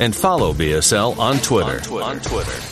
and follow BSL on Twitter. On Twitter. On Twitter.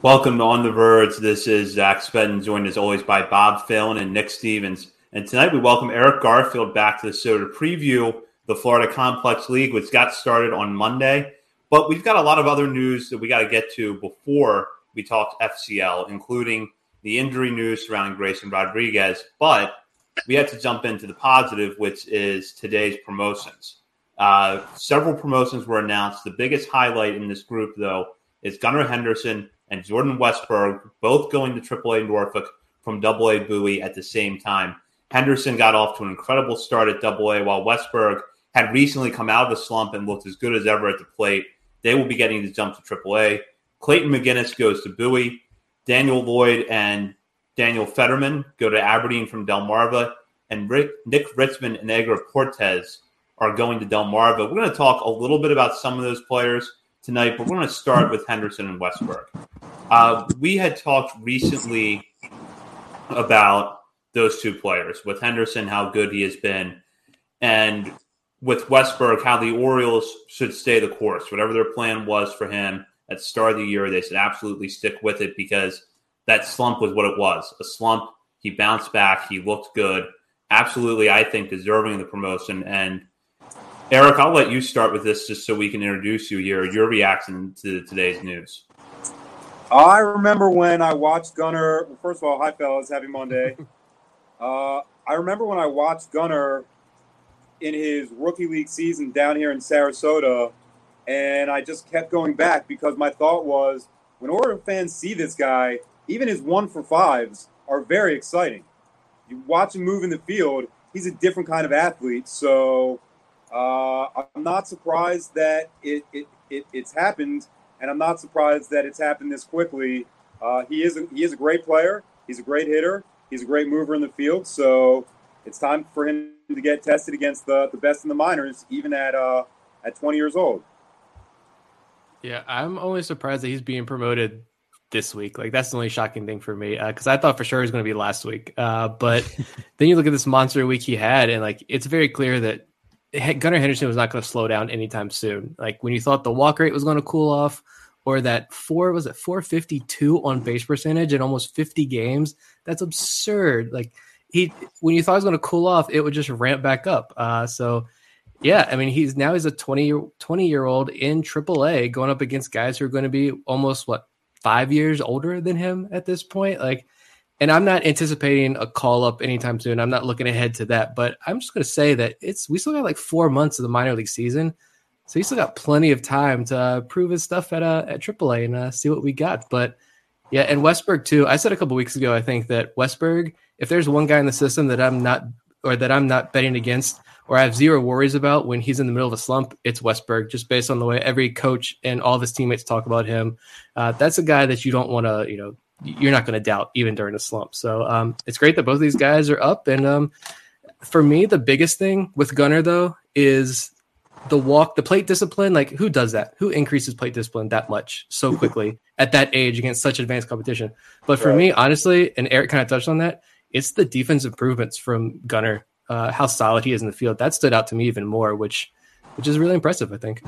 Welcome to On the Verge. This is Zach Spedden, joined as always by Bob Phelan and Nick Stevens. And tonight we welcome Eric Garfield back to the show to preview the Florida Complex League, which got started on Monday. But we've got a lot of other news that we got to get to before we talk FCL, including the injury news surrounding Grayson Rodriguez. But we have to jump into the positive, which is today's promotions. Uh, several promotions were announced. The biggest highlight in this group, though, is Gunnar Henderson and Jordan Westburg both going to AAA Norfolk from AA Bowie at the same time. Henderson got off to an incredible start at AA, while Westburg had recently come out of the slump and looked as good as ever at the plate. They will be getting the jump to AAA. Clayton McGinness goes to Bowie. Daniel Lloyd and Daniel Federman go to Aberdeen from Delmarva. And Rick, Nick Ritzman and Edgar Portes are going to Delmarva. We're going to talk a little bit about some of those players tonight, but we're going to start with Henderson and Westburg. Uh, we had talked recently about those two players with Henderson, how good he has been, and with Westburg, how the Orioles should stay the course. Whatever their plan was for him at the start of the year, they should absolutely stick with it because that slump was what it was a slump. He bounced back, he looked good. Absolutely, I think, deserving of the promotion. And Eric, I'll let you start with this just so we can introduce you here. Your reaction to today's news. I remember when I watched Gunnar. First of all, hi fellas, happy Monday. uh, I remember when I watched Gunnar in his rookie league season down here in Sarasota, and I just kept going back because my thought was when Oriole fans see this guy, even his one for fives are very exciting. You watch him move in the field; he's a different kind of athlete. So uh, I'm not surprised that it, it, it it's happened and I'm not surprised that it's happened this quickly. Uh, he is a, he is a great player. He's a great hitter. He's a great mover in the field. So it's time for him to get tested against the, the best in the minors, even at uh, at 20 years old. Yeah, I'm only surprised that he's being promoted this week. Like that's the only shocking thing for me because uh, I thought for sure he was going to be last week. Uh, but then you look at this monster week he had, and like it's very clear that Gunnar Henderson was not going to slow down anytime soon. Like when you thought the walk rate was going to cool off, or that four was it 452 on base percentage in almost 50 games. That's absurd. Like he when you thought it was going to cool off, it would just ramp back up. Uh, so yeah, I mean he's now he's a 20 year 20 year old in AAA going up against guys who are going to be almost what five years older than him at this point. Like and I'm not anticipating a call up anytime soon. I'm not looking ahead to that, but I'm just going to say that it's we still got like four months of the minor league season, so he still got plenty of time to uh, prove his stuff at uh, at AAA and uh, see what we got. But yeah, and Westburg too. I said a couple weeks ago, I think that Westburg, if there's one guy in the system that I'm not or that I'm not betting against or I have zero worries about when he's in the middle of a slump, it's Westburg, just based on the way every coach and all of his teammates talk about him. Uh, that's a guy that you don't want to, you know, you're not going to doubt even during a slump. So um, it's great that both these guys are up. And um, for me, the biggest thing with Gunnar though is the walk, the plate discipline. Like who does that? Who increases plate discipline that much so quickly at that age against such advanced competition? But for right. me, honestly, and Eric kind of touched on that, it's the defense improvements from Gunnar. Uh, how solid he is in the field that stood out to me even more, which which is really impressive. I think.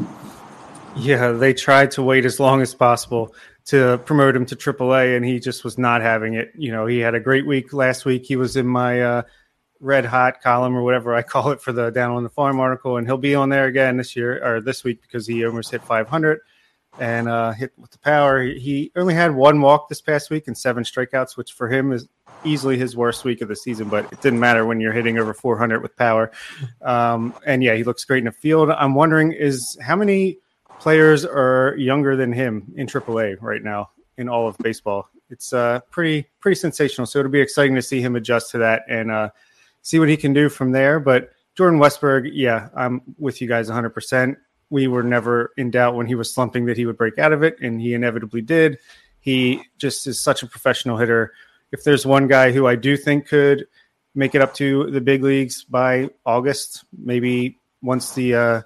Yeah, they tried to wait as long as possible to promote him to AAA, and he just was not having it. You know, he had a great week last week. He was in my uh, red hot column or whatever I call it for the Down on the Farm article, and he'll be on there again this year or this week because he almost hit 500 and uh, hit with the power. He only had one walk this past week and seven strikeouts, which for him is easily his worst week of the season. But it didn't matter when you're hitting over 400 with power. Um, and yeah, he looks great in the field. I'm wondering is how many players are younger than him in AAA right now in all of baseball? It's uh, pretty pretty sensational. So it'll be exciting to see him adjust to that and uh, see what he can do from there. But Jordan Westburg, yeah, I'm with you guys 100. percent we were never in doubt when he was slumping that he would break out of it, and he inevitably did. He just is such a professional hitter. If there's one guy who I do think could make it up to the big leagues by August, maybe once the uh,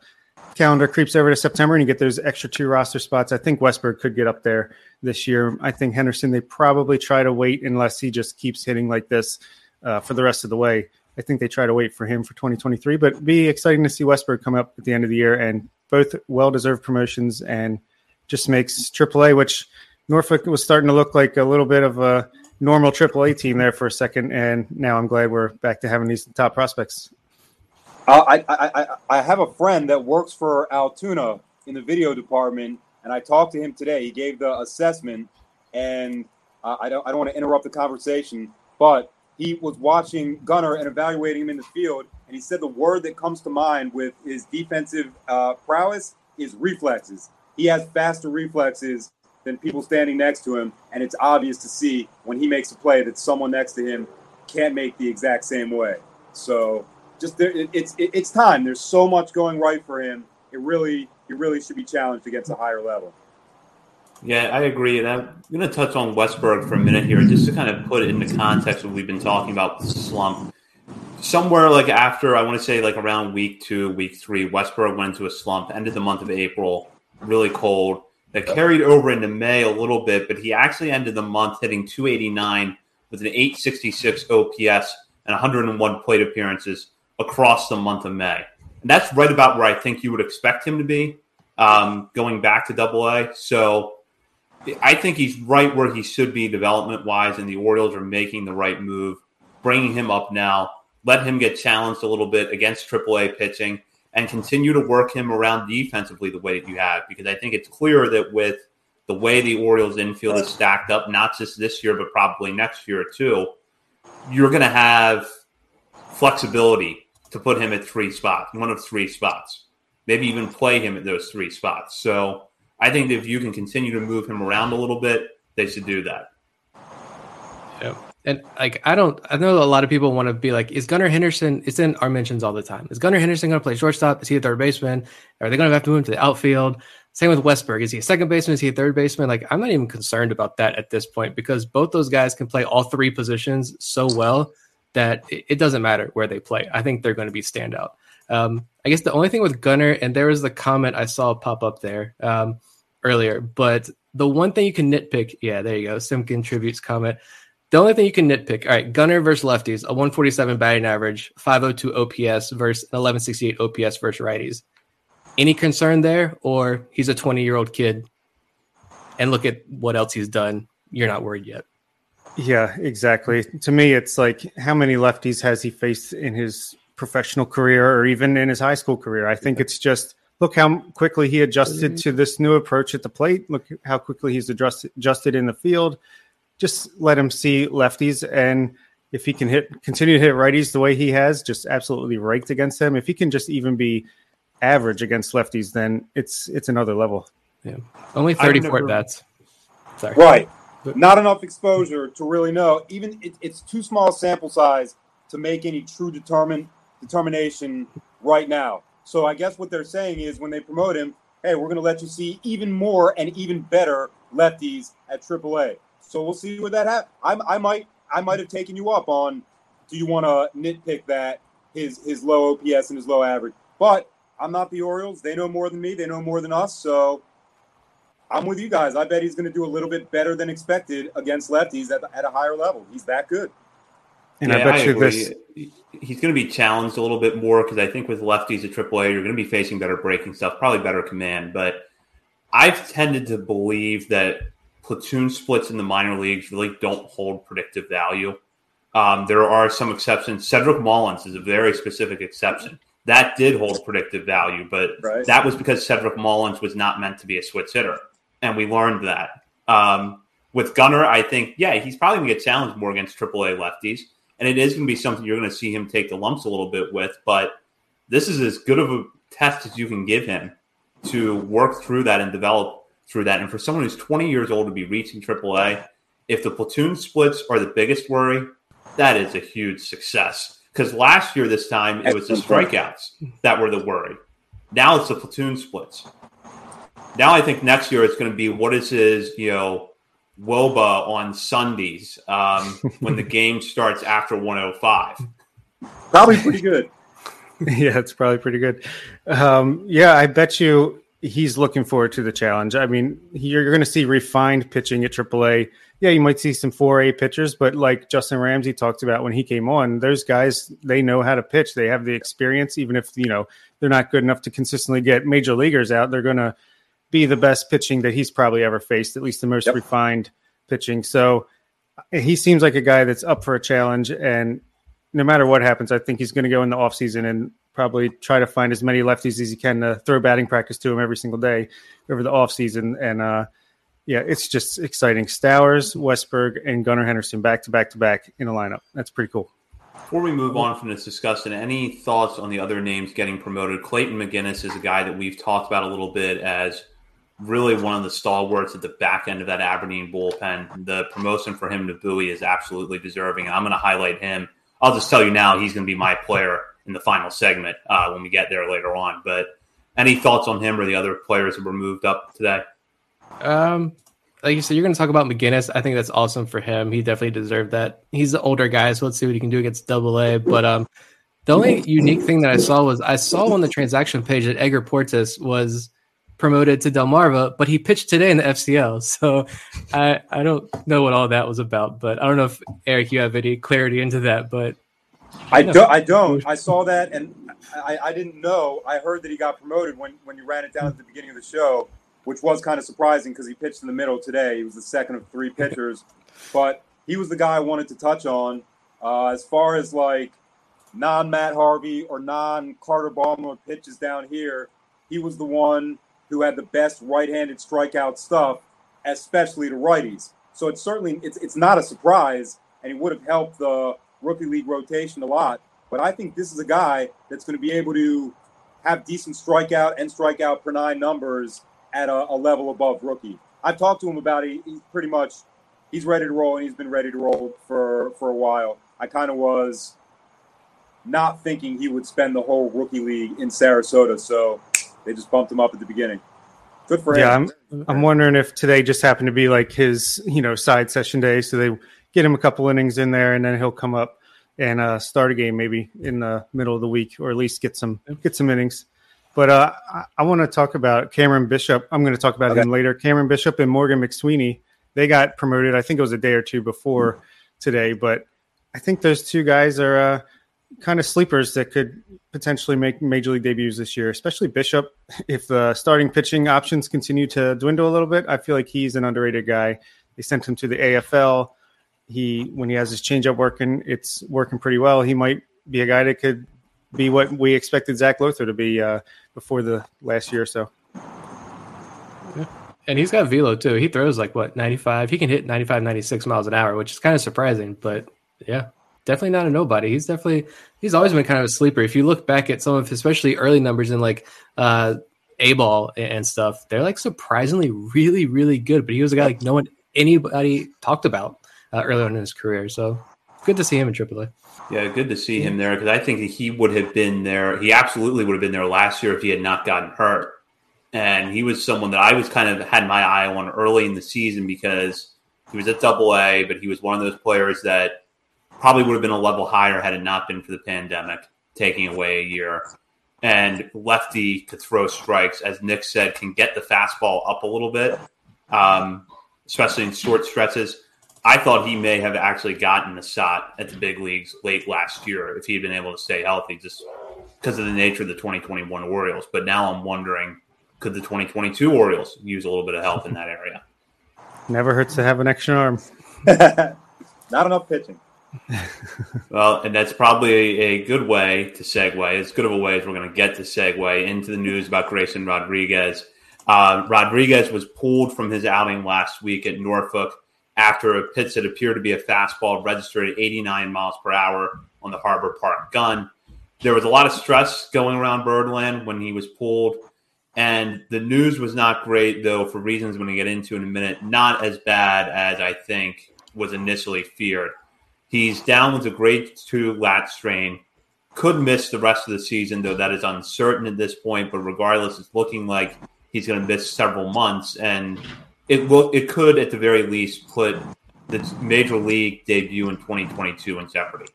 calendar creeps over to September and you get those extra two roster spots, I think Westburg could get up there this year. I think Henderson, they probably try to wait unless he just keeps hitting like this uh, for the rest of the way. I think they try to wait for him for 2023, but be exciting to see Westburg come up at the end of the year and both well deserved promotions and just makes AAA, which Norfolk was starting to look like a little bit of a normal AAA team there for a second. And now I'm glad we're back to having these top prospects. I, I, I, have a friend that works for Altoona in the video department, and I talked to him today. He gave the assessment, and I don't I don't want to interrupt the conversation, but he was watching Gunnar and evaluating him in the field, and he said the word that comes to mind with his defensive uh, prowess is reflexes. He has faster reflexes than people standing next to him, and it's obvious to see when he makes a play that someone next to him can't make the exact same way. So, just there, it, it's it, it's time. There's so much going right for him. It really he really should be challenged against a higher level. Yeah, I agree. And I'm going to touch on Westburg for a minute here, just to kind of put it into context what we've been talking about the slump. Somewhere like after, I want to say like around week two, week three, Westburg went into a slump, ended the month of April, really cold. That carried over into May a little bit, but he actually ended the month hitting 289 with an 866 OPS and 101 plate appearances across the month of May. And that's right about where I think you would expect him to be um, going back to double A. So I think he's right where he should be development wise, and the Orioles are making the right move, bringing him up now. Let him get challenged a little bit against AAA pitching and continue to work him around defensively the way that you have, because I think it's clear that with the way the Orioles infield is stacked up, not just this year, but probably next year too, you're going to have flexibility to put him at three spots, one of three spots, maybe even play him at those three spots. So I think if you can continue to move him around a little bit, they should do that. Yeah. And like I don't I know a lot of people want to be like, is Gunnar Henderson it's in our mentions all the time. Is Gunnar Henderson gonna play shortstop? Is he a third baseman? Are they gonna have to move him to the outfield? Same with Westburg. Is he a second baseman? Is he a third baseman? Like I'm not even concerned about that at this point because both those guys can play all three positions so well that it, doesn't matter where they play. I think they're going to be standout. Um, I guess the only thing with Gunnar, and there was the comment I saw pop up there um, earlier, but the one thing you can nitpick, yeah, there you go. Sim contributes comment. The only thing you can nitpick, all right, Gunnar versus lefties, a 147 batting average, 502 OPS versus 1168 OPS versus righties. Any concern there, or he's a 20 year old kid, and look at what else he's done. You're not worried yet. Yeah, exactly. To me, it's like how many lefties has he faced in his professional career or even in his high school career. I think it's just look how quickly he adjusted mm-hmm. to this new approach at the plate. Look how quickly he's adjusted adjusted in the field. Just let him see lefties and if he can hit continue to hit righties the way he has, just absolutely raked against them. If he can just even be average against lefties, then it's it's another level. Yeah. Only 34 at bats. Sorry. Right. Not enough exposure to really know. Even it, it's too small sample size to make any true determination right now. So I guess what they're saying is when they promote him, hey, we're going to let you see even more and even better lefties at AAA. So we'll see what that happens. I, I might I might have taken you up on. Do you want to nitpick that his his low OPS and his low average? But I'm not the Orioles. They know more than me. They know more than us. So I'm with you guys. I bet he's going to do a little bit better than expected against lefties at, at a higher level. He's that good. And yeah, I bet I you this he's going to be challenged a little bit more because I think with lefties at AAA, you're going to be facing better breaking stuff, probably better command. But I've tended to believe that platoon splits in the minor leagues really don't hold predictive value. Um, there are some exceptions. Cedric Mullins is a very specific exception. That did hold predictive value, but Right. that was because Cedric Mullins was not meant to be a switch hitter. And we learned that. Um, with Gunnar, I think, yeah, he's probably going to get challenged more against AAA lefties. And it is going to be something you're going to see him take the lumps a little bit with. But this is as good of a test as you can give him to work through that and develop through that. And for someone who's 20 years old to be reaching AAA, if the platoon splits are the biggest worry, that is a huge success. Because last year, this time, it was the strikeouts that were the worry. Now it's the platoon splits. Now I think next year it's going to be what is his, you know, WOBA on Sundays um, when the game starts after 105. Probably pretty good. yeah, it's probably pretty good. Um, yeah, I bet you he's looking forward to the challenge. I mean, you're going to see refined pitching at AAA. Yeah, you might see some 4A pitchers, but like Justin Ramsey talked about when he came on, those guys they know how to pitch. They have the experience, even if you know they're not good enough to consistently get major leaguers out. They're going to be the best pitching that he's probably ever faced, at least the most Yep. refined pitching. So he seems like a guy that's up for a challenge and no matter what happens, I think he's going to go in the offseason and probably try to find as many lefties as he can to throw batting practice to him every single day over the offseason. And uh, yeah, it's just exciting. Stowers, Westburg, and Gunnar Henderson back to back to back in a lineup. That's pretty cool. Before we move on from this discussion, any thoughts on the other names getting promoted? Clayton McGinness is a guy that we've talked about a little bit as really one of the stalwarts at the back end of that Aberdeen bullpen. The promotion for him to Bowie is absolutely deserving. I'm going to highlight him. I'll just tell you now, he's going to be my player in the final segment uh, when we get there later on. But any thoughts on him or the other players that were moved up today? Um, like you said, you're going to talk about McGinness. I think that's awesome for him. He definitely deserved that. He's the older guy, so let's see what he can do against Double A. But um, the only unique thing that I saw was I saw on the transaction page that Edgar Portes was promoted to Delmarva, but he pitched today in the FCL. So I I don't know what all that was about, but I don't know if Eric you have any clarity into that. But I don't. I don't. I saw that, and I, I didn't know. I heard that he got promoted when when you ran it down at the beginning of the show, which was kind of surprising because he pitched in the middle today. He was the second of three pitchers, but he was the guy I wanted to touch on. Uh, as far as like non Matt Harvey or non Carter Baumler pitches down here, he was the one who had the best right-handed strikeout stuff, especially to righties. So it's certainly it's it's not a surprise, and he would have helped the rookie league rotation a lot. But I think this is a guy that's going to be able to have decent strikeout and strikeout per nine numbers at a, a level above rookie. I've talked to him about it. He's pretty much he's ready to roll, and he's been ready to roll for for a while. I kind of was not thinking he would spend the whole rookie league in Sarasota, so they just bumped him up at the beginning. Good for Yeah, him. I'm I'm wondering if today just happened to be like his, you know, side session day, so they get him a couple innings in there, and then he'll come up and uh, start a game maybe in the middle of the week, or at least get some get some innings. But uh, I, I want to talk about Cameron Bishop. I'm going to talk about Okay. him later. Cameron Bishop and Morgan McSweeney. They got promoted. I think it was a day or two before today, but I think those two guys are uh, kind of sleepers that could potentially make major league debuts this year, especially Bishop. If the starting pitching options continue to dwindle a little bit, I feel like he's an underrated guy. They sent him to the AFL. He when he has his changeup working, it's working pretty well. He might be a guy that could be what we expected Zach Lowther to be uh, before the last year or so. and he's got velo too. He throws like what 95. He can hit 95, 96 miles an hour, which is kind of surprising. But yeah, definitely not a nobody. He's definitely he's always been kind of a sleeper. If you look back at some of his especially early numbers in like uh A ball and stuff, they're like surprisingly really really good. But he was a guy like no one anybody talked about uh, early on in his career. So good to see him in AAA. Yeah, good to see him there because I think that he would have been there. He absolutely would have been there last year if he had not gotten hurt. And he was someone that I was kind of had my eye on early in the season because he was at Double A, but he was one of those players that probably would have been a level higher had it not been for the pandemic taking away a year. And lefty could throw strikes, as Nick said, can get the fastball up a little bit, um, especially in short stretches. I thought he may have actually gotten a shot at the big leagues late last year if he had been able to stay healthy, just because of the nature of the 2021 Orioles. But now I'm wondering, could the 2022 Orioles use a little bit of help in that area? Never hurts to have an extra arm. Not enough pitching. Well, and that's probably a, good way to segue, as good of a way as we're going to get to segue into the news about Grayson Rodriguez. Uh, Rodriguez was pulled from his outing last week at Norfolk after a pitch that appeared to be a fastball registered at 89 miles per hour on the Harbor Park gun. There was a lot of stress going around Birdland when he was pulled. And the news was not great, though, for reasons we're going to get into in a minute. Not as bad as I think was initially feared. He's down with a grade two lat strain. Could miss the rest of the season, though that is uncertain at this point. But regardless, it's looking like he's going to miss several months, and it will it could at the very least put the major league debut in 2022 in jeopardy,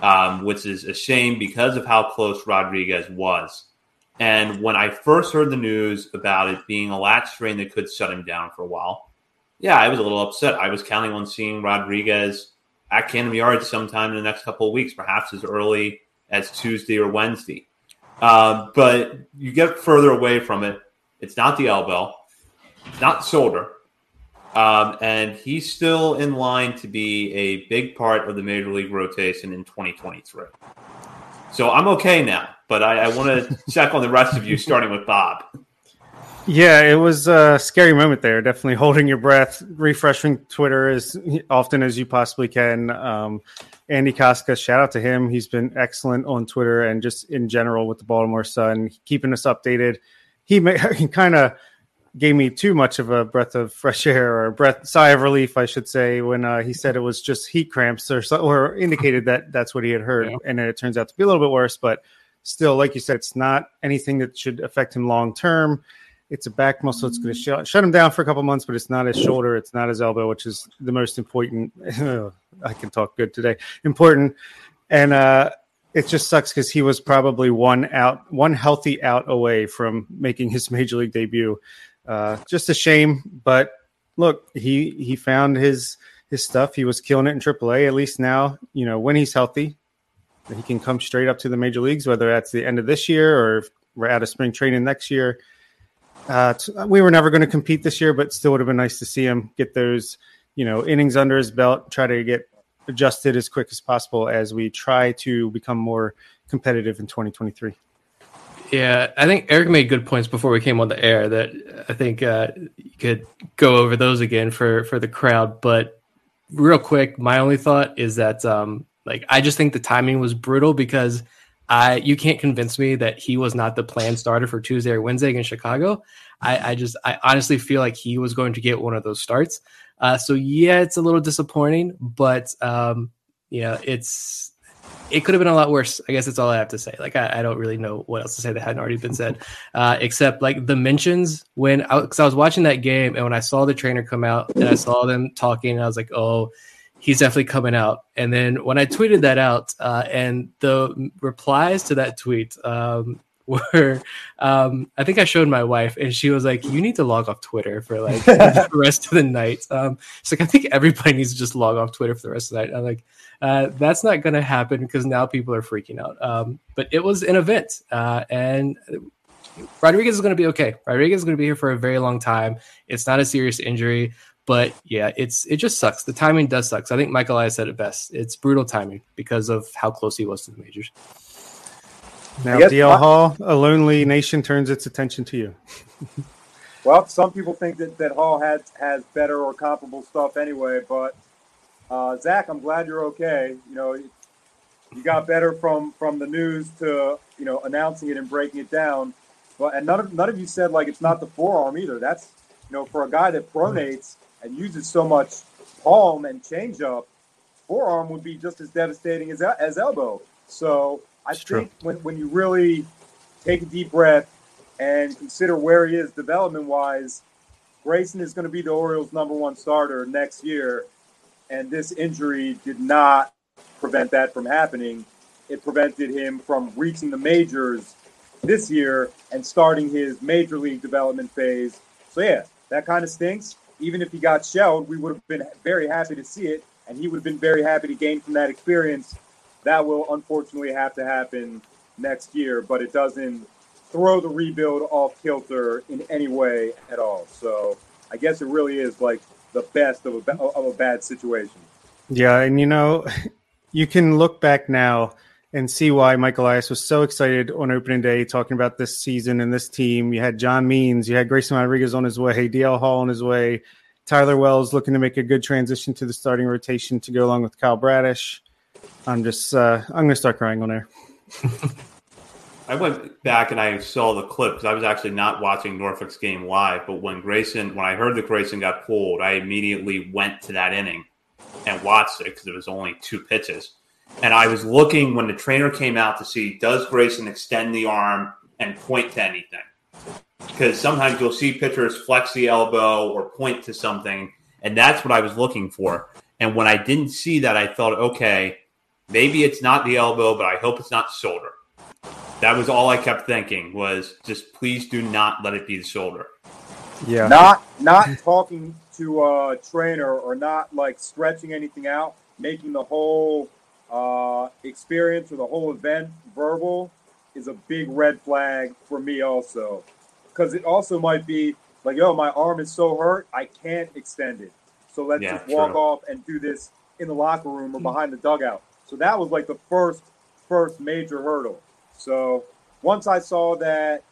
um, which is a shame because of how close Rodriguez was. And when I first heard the news about it being a lat strain that could shut him down for a while, yeah, I was a little upset. I was counting on seeing Rodriguez at Camden Yards sometime in the next couple of weeks, perhaps as early as Tuesday or Wednesday. Uh, but you get further away from it. It's not the elbow, it's not shoulder. Um, and he's still in line to be a big part of the major league rotation in 2023. So I'm okay now, but I, I want to check on the rest of you, starting with Bob. Yeah, it was a scary moment there. Definitely holding your breath, refreshing Twitter as often as you possibly can. Um, Andy Kostka, shout out to him. He's been excellent on Twitter and just in general with the Baltimore Sun, keeping us updated. He, he kind of gave me too much of a breath of fresh air or a breath sigh of relief, I should say, when uh, he said it was just heat cramps or or indicated that that's what he had heard, yeah. and it turns out to be a little bit worse. But still, like you said, it's not anything that should affect him long term. It's a back muscle. It's going to shut, shut him down for a couple months, but it's not his shoulder. It's not his elbow, which is the most important. I can talk good today. Important, and uh, it just sucks because he was probably one out, one healthy out away from making his major league debut. Uh, just a shame, but look, he he found his his stuff. He was killing it in AAA. At least now, you know, when he's healthy, he can come straight up to the major leagues. Whether that's the end of this year or we're out of spring training next year. Uh, we were never going to compete this year, but still would have been nice to see him get those, you know, innings under his belt. Try to get adjusted as quick as possible as we try to become more competitive in 2023. Yeah, I think Eric made good points before we came on the air that I think uh, you could go over those again for for the crowd. But real quick, my only thought is that um, like I just think the timing was brutal because I you can't convince me that he was not the planned starter for Tuesday or Wednesday against Chicago. I, I just I honestly feel like he was going to get one of those starts. Uh, so yeah, it's a little disappointing, but um, you know it's it could have been a lot worse. I guess that's all I have to say. Like I, I don't really know what else to say that hadn't already been said, uh, except like the mentions when because I, I, was watching that game and when I saw the trainer come out and I saw them talking, I was like, oh, he's definitely coming out. And then when I tweeted that out uh, and the replies to that tweet um, were um, I think I showed my wife and she was like, You need to log off Twitter for like the rest of the night. Um, she's like, I think everybody needs to just log off Twitter for the rest of the night. I'm like, uh, that's not going to happen because now people are freaking out. Um, but it was an event, uh, and Rodriguez is going to be okay. Rodriguez is going to be here for a very long time. It's not a serious injury, but yeah, it's it just sucks. The timing does suck. I think Michael I said it best. It's brutal timing because of how close he was to the majors. Now, DL Hall, a lonely nation turns its attention to you. well, some people think that, that Hall has has better or comparable stuff anyway, but uh, Zach, I'm glad you're okay. You know, you got better from from the news to you know announcing it and breaking it down. But and none of none of you said like it's not the forearm either. That's you know for a guy that pronates and uses so much palm and changeup, forearm would be just as devastating as as elbow. So I it's think when when you really take a deep breath and consider where he is development wise, Grayson is going to be the Orioles' number one starter next year and this injury did not prevent that from happening. It prevented him from reaching the majors this year and starting his major league development phase. So yeah, that kind of stinks. Even if he got shelled, we would have been very happy to see it, and he would have been very happy to gain from that experience. That will unfortunately have to happen next year, but it doesn't throw the rebuild off kilter in any way at all. So I guess it really is like the best of a, of a bad situation. Yeah, and you know, you can look back now and see why Mike Elias was so excited on opening day talking about this season and this team. You had John Means, you had Grayson Rodriguez on his way, DL Hall on his way, Tyler Wells looking to make a good transition to the starting rotation to go along with Kyle Bradish. I'm just, uh, I'm going to start crying on there. I went back and I saw the clip because I was actually not watching Norfolk's game live. But when Grayson, when I heard that Grayson got pulled, I immediately went to that inning and watched it because it was only two pitches and I was looking when the trainer came out to see does Grayson extend the arm and point to anything? Because sometimes you'll see pitchers flex the elbow or point to something, and that's what I was looking for. And when I didn't see that, I thought, okay, maybe it's not the elbow, but I hope it's not shoulder. That was all I kept thinking was just please do not let it be the shoulder. Yeah. Not not talking to a trainer or not like stretching anything out, making the whole uh, experience or the whole event verbal is a big red flag for me also. Because it also might be like yo my arm is so hurt i can't extend it. So let's yeah, just walk true. off and do this in the locker room or behind the dugout. So that was like the first first major hurdle. So once i saw that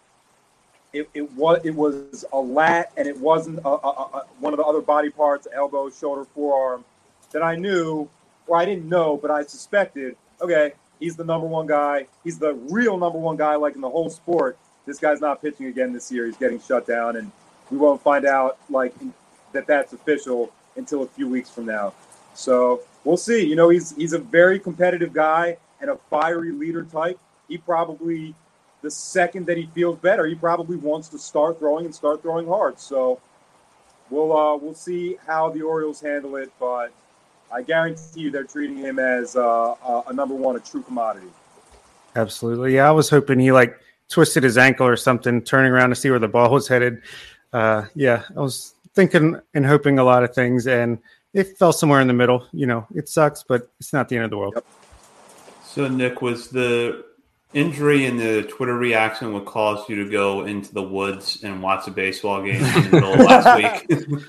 it, it was it was a lat and it wasn't a, a, a, one of the other body parts elbow shoulder forearm then i knew I didn't know, but I suspected, okay, he's the number one guy. He's the real number one guy, like in the whole sport. This guy's not pitching again this year. He's getting shut down, and we won't find out like that that's official until a few weeks from now. So we'll see. You know, he's he's a very competitive guy and a fiery leader type. He probably the second that he feels better, he probably wants to start throwing and start throwing hard. So we'll uh, we'll see how the Orioles handle it, but I guarantee you they're treating him as uh, a number one, a true commodity. Absolutely. Yeah, I was hoping he like twisted his ankle or something, turning around to see where the ball was headed. Uh, yeah, I was thinking and hoping a lot of things, and it fell somewhere in the middle. You know, it sucks, but it's not the end of the world. Yep. So, Nick, was the injury and the Twitter reaction what caused you to go into the woods and watch a baseball game in the middle of last week?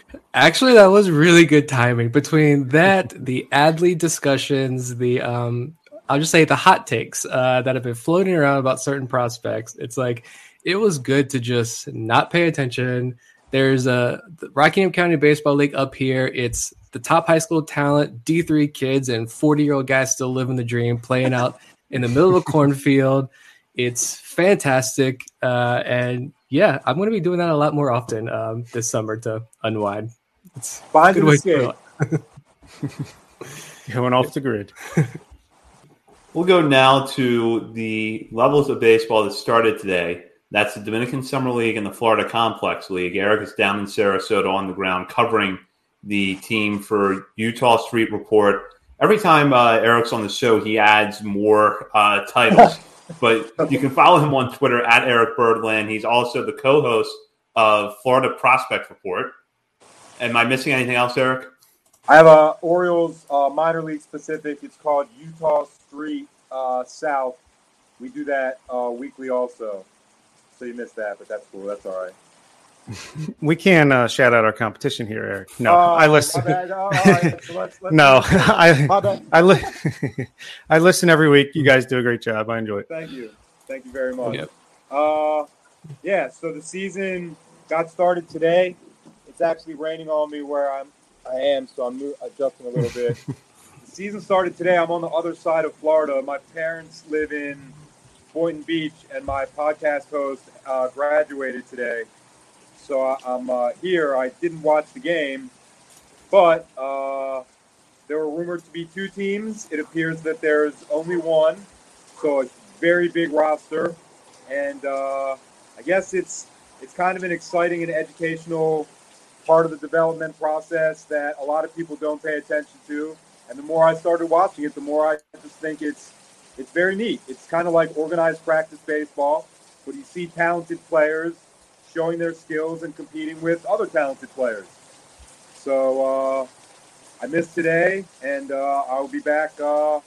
Actually, that was really good timing between that, the Adley discussions, the um, I'll just say the hot takes uh, that have been floating around about certain prospects. It's like it was good to just not pay attention. There's a the Rockingham County Baseball League up here. It's the top high school talent, D3 kids, and 40 year old guys still living the dream, playing out in the middle of a cornfield. It's fantastic. Uh, and yeah, I'm going to be doing that a lot more often um, this summer to unwind. It's Find good way escape. Going off the grid. we'll go now to the levels of baseball that started today. That's the Dominican Summer League and the Florida Complex League. Eric is down in Sarasota on the ground covering the team for Eutaw Street Report. Every time uh, Eric's on the show, he adds more uh, titles. but you can follow him on Twitter at Eric Birdland. He's also the co host of Florida Prospect Report. Am I missing anything else, Eric? I have a Orioles uh, minor league specific. It's called Eutaw Street uh, South. We do that uh, weekly also. So you missed that, but that's cool. That's all right. we can uh, shout out our competition here, Eric. No, uh, I listen. Oh, right. so let's, let's no, I I, li- I listen every week. You guys do a great job. I enjoy it. Thank you. Thank you very much. Yep. Uh, yeah. So the season got started today. It's actually raining on me where I'm. I am, so I'm adjusting a little bit. the season started today. I'm on the other side of Florida. My parents live in Boynton Beach, and my podcast host uh, graduated today. So I, am uh, here. I didn't watch the game, but uh, there were rumored to be two teams. It appears that there's only one, so a very big roster, and uh, I guess it's it's kind of an exciting and educational part of the development process that a lot of people don't pay attention to. And the more I started watching it, the more I just think it's it's very neat. It's kind of like organized practice baseball, but you see talented players showing their skills and competing with other talented players. So uh, I missed today, and uh, I'll be back. Uh,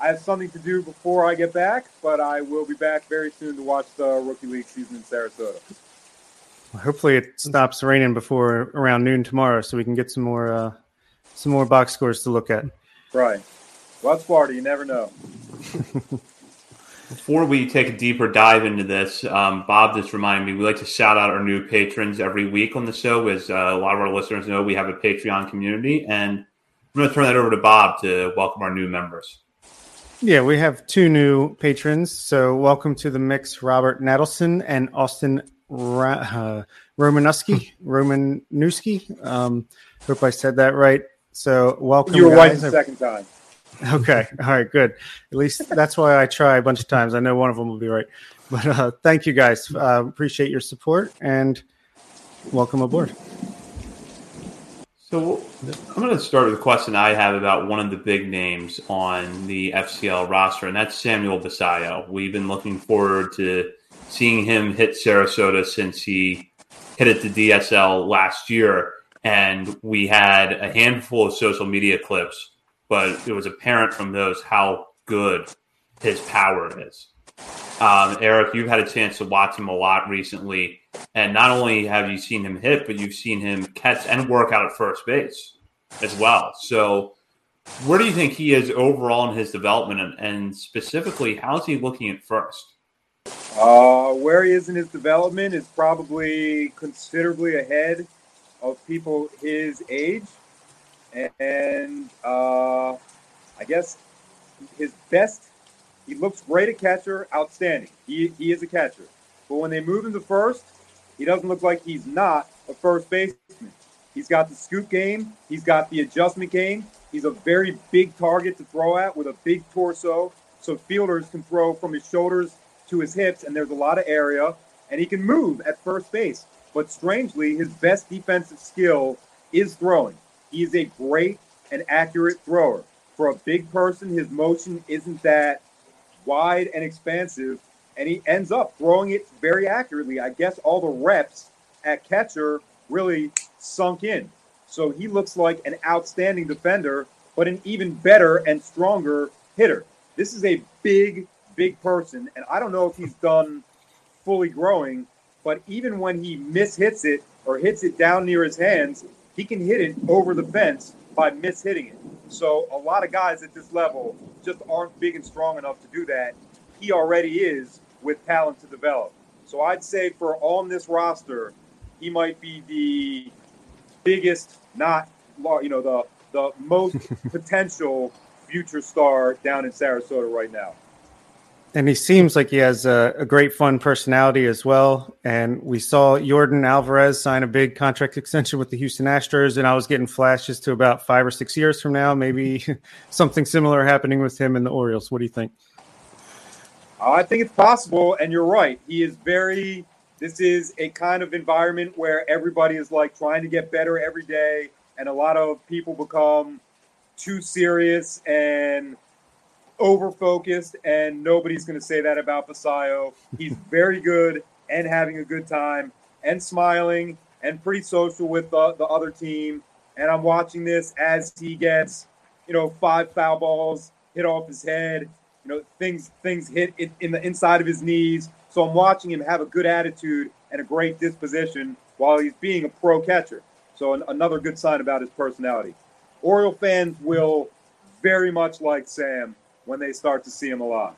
I have something to do before I get back, but I will be back very soon to watch the rookie league season in Sarasota. Hopefully, it stops raining before around noon tomorrow, so we can get some more uh, some more box scores to look at. Right. What's Florida? You never know. Before we take a deeper dive into this, um, Bob just reminded me we like to shout out our new patrons every week on the show. As uh, a lot of our listeners know, we have a Patreon community, and I'm going to turn that over to Bob to welcome our new members. Yeah, we have two new patrons. So, welcome to the mix, Robert Nadelson and Austin Ra- uh, Romanuski. Romanuski. Um, hope I said that right. So, welcome. You were right guys. the second time. Okay. All right. Good. At least that's why I try a bunch of times. I know one of them will be right. But uh, thank you guys. Uh, appreciate your support and welcome aboard. So I'm going to start with a question I have about one of the big names on the FCL roster, and that's Samuel Basallo. We've been looking forward to seeing him hit Sarasota since he hit it to DSL last year, and we had a handful of social media clips, but it was apparent from those how good his power is. Um, Eric, you've had a chance to watch him a lot recently, and not only have you seen him hit, but you've seen him catch and work out at first base as well. So, where do you think he is overall in his development, and, and specifically, how's he looking at first? Uh, where he is in his development is probably considerably ahead of people his age, and uh, I guess his best. He looks great at catcher, outstanding. He, he is a catcher, but when they move him to first, he doesn't look like he's not a first baseman. He's got the scoop game. He's got the adjustment game. He's a very big target to throw at with a big torso, so fielders can throw from his shoulders to his hips, and there's a lot of area, and he can move at first base. But strangely, his best defensive skill is throwing. He is a great and accurate thrower. For a big person, his motion isn't that wide and expansive, and he ends up throwing it very accurately. I guess all the reps at catcher really sunk in. So he looks like an outstanding defender, but an even better and stronger hitter. This is a big, big person, and I don't know if he's done fully growing, but even when he mishits it or hits it down near his hands, he can hit it over the fence by mishitting it. So a lot of guys at this level just aren't big and strong enough to do that. He already is with talent to develop. So I'd say for on this roster, he might be the biggest, not you know the the most potential future star down in Sarasota right now. And he seems like he has a, a, great fun personality as well. And we saw Jordan Alvarez sign a big contract extension with the Houston Astros, and I was getting flashes to about five or six years from now, maybe something similar happening with him and the Orioles. What do you think? Oh, I think it's possible, and you're right. He is very. This is a kind of environment where everybody is like trying to get better every day, and a lot of people become too serious and over focused, and nobody's going to say that about Basallo. He's very good and having a good time and smiling and pretty social with the, the other team. And I'm watching this as he gets, you know, five foul balls hit off his head. You know, things things hit in, in the inside of his knees. So I'm watching him have a good attitude and a great disposition while he's being a pro catcher. So an, another good sign about his personality. Oriole fans will very much like Sam when they start to see him a lot.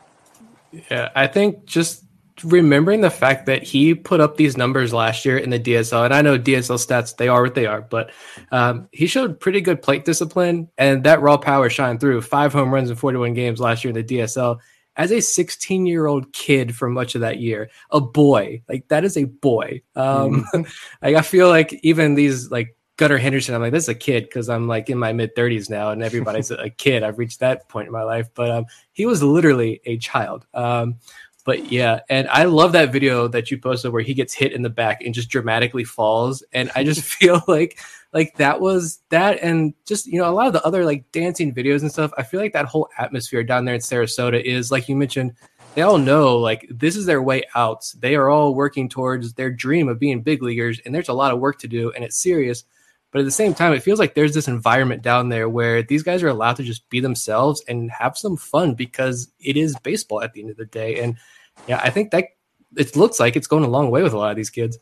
Yeah, I think just remembering the fact that he put up these numbers last year in the DSL, and I know DSL stats they are what they are, but um, he showed pretty good plate discipline, and that raw power shined through. Five home runs in 41 games last year in the DSL. As a 16 year old kid for much of that year, a boy like that is a boy. Um, mm-hmm. like I feel like even these like Gunnar Henderson, I'm like, this is a kid because I'm like in my mid 30s now, and everybody's a kid. I've reached that point in my life, but um, he was literally a child. Um, but yeah, and I love that video that you posted where he gets hit in the back and just dramatically falls, and I just feel like like that was that, and just you know a lot of the other like dancing videos and stuff. I feel like that whole atmosphere down there in Sarasota is like you mentioned they all know like this is their way out. They are all working towards their dream of being big leaguers, and there's a lot of work to do, and it's serious. But at the same time, it feels like there's this environment down there where these guys are allowed to just be themselves and have some fun because it is baseball at the end of the day. And yeah, I think that it looks like it's going a long way with a lot of these kids.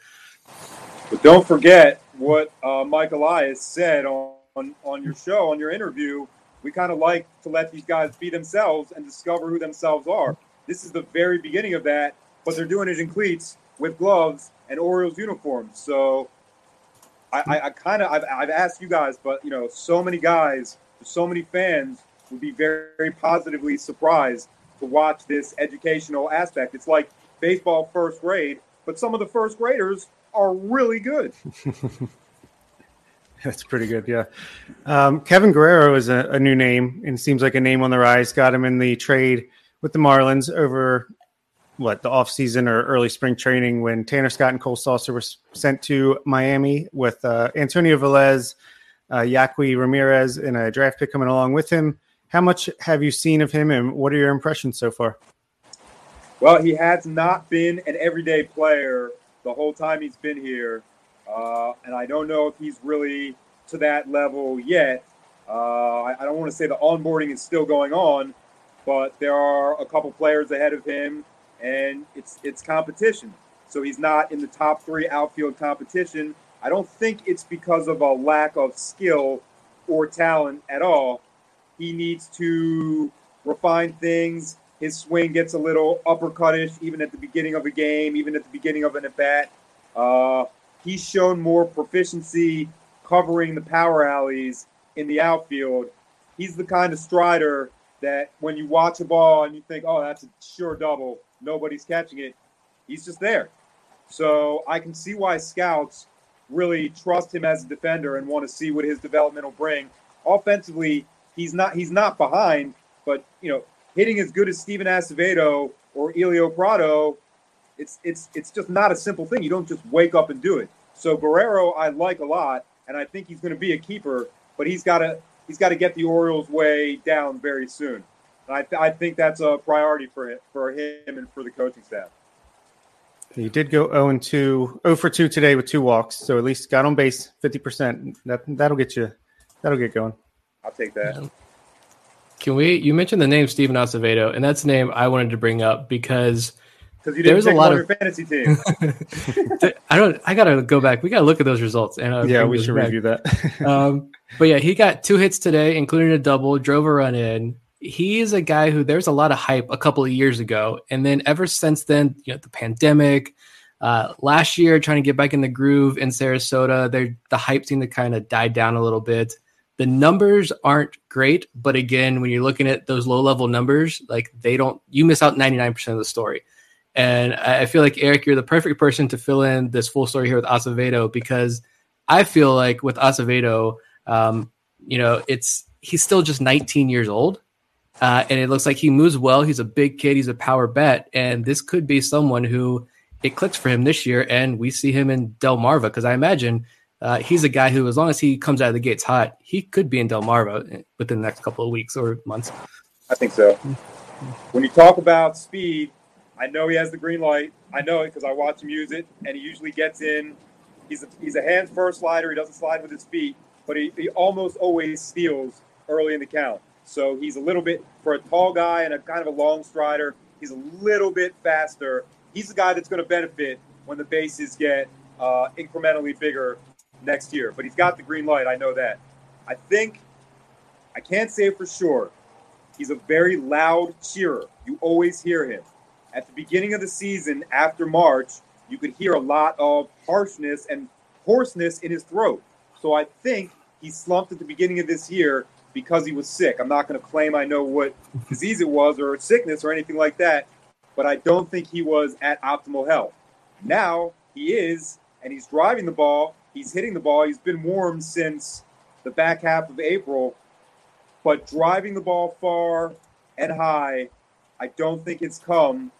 But don't forget what uh, Mike Elias said on, on, on your show, on your interview. we kind of like to let these guys be themselves and discover who themselves are. This is the very beginning of that, but they're doing it in cleats with gloves and Orioles uniforms. So I, I, kind of I've, I've asked you guys, but you know, so many guys, so many fans would be very, very positively surprised to watch this educational aspect. It's like baseball first grade, but some of the first graders are really good. That's pretty good, yeah. Um, Kevin Guerrero is a, a, new name and seems like a name on the rise. Got him in the trade with the Marlins over what the offseason or early spring training when Tanner Scott and Cole Sulser were sent to Miami with uh, Antonio Velez, uh, Yaqui Ramirez, and a draft pick coming along with him. How much have you seen of him, and what are your impressions so far? Well, he has not been an everyday player the whole time he's been here, uh, and I don't know if he's really to that level yet. Uh, I, I don't want to say the onboarding is still going on, but there are a couple players ahead of him, and it's it's competition. So he's not in the top three outfield competition. I don't think it's because of a lack of skill or talent at all. He needs to refine things. His swing gets a little uppercutish, even at the beginning of a game, even at the beginning of an at bat. Uh, he's shown more proficiency covering the power alleys in the outfield. He's the kind of strider that when you watch a ball and you think, oh, that's a sure double, nobody's catching it, he's just there. So I can see why scouts really trust him as a defender and want to see what his development will bring. Offensively, he's not he's not behind, but you know, hitting as good as Stiven Acevedo or Elio Prado, it's it's it's just not a simple thing. You don't just wake up and do it. So Guerrero, I like a lot, and I think he's going to be a keeper, but he's got to he's got to get the Orioles way down very soon. And I, th- I think that's a priority for him, for him and for the coaching staff. He did go 0 and 2, 0 for 2 today with two walks, so at least got on base 50%. That that'll get you that'll get going. I'll take that. Can we? You mentioned the name Stiven Acevedo, and that's the name I wanted to bring up because because you didn't there's a lot of fantasy team. I don't. I gotta go back. We gotta look at those results. And uh, yeah, we should back. review that. um, but yeah, he got two hits today, including a double. Drove a run in. He's a guy who there's a lot of hype a couple of years ago, and then ever since then, you know, the pandemic. Uh, last year, trying to get back in the groove in Sarasota, the hype seemed to kind of die down a little bit. The numbers aren't great, but again, when you're looking at those low level numbers, like they don't, you miss out 99% of the story. And I feel like Eric, you're the perfect person to fill in this full story here with Acevedo because I feel like with Acevedo, um, you know, it's he's still just 19 years old, uh, and it looks like he moves well. He's a big kid. He's a power bet, and this could be someone who it clicks for him this year, and we see him in Delmarva because I imagine uh, he's a guy who, as long as he comes out of the gates hot, he could be in Delmarva within the next couple of weeks or months. I think so. When you talk about speed, I know he has the green light. I know it because I watch him use it, and he usually gets in. He's a, he's a hands first slider. He doesn't slide with his feet, but he, he almost always steals early in the count. So he's a little bit for a tall guy and a kind of a long strider. He's a little bit faster. He's the guy that's going to benefit when the bases get uh, incrementally bigger next year. But he's got the green light. I know that. I think I can't say for sure. He's a very loud cheerer. You always hear him. At the beginning of the season, after March, you could hear a lot of harshness and hoarseness in his throat. So I think he slumped at the beginning of this year because he was sick. I'm not going to claim I know what disease it was or sickness or anything like that, but I don't think he was at optimal health. Now he is, and he's driving the ball He's hitting the ball. He's been warm since the back half of April, but driving the ball far and high, I don't think it's come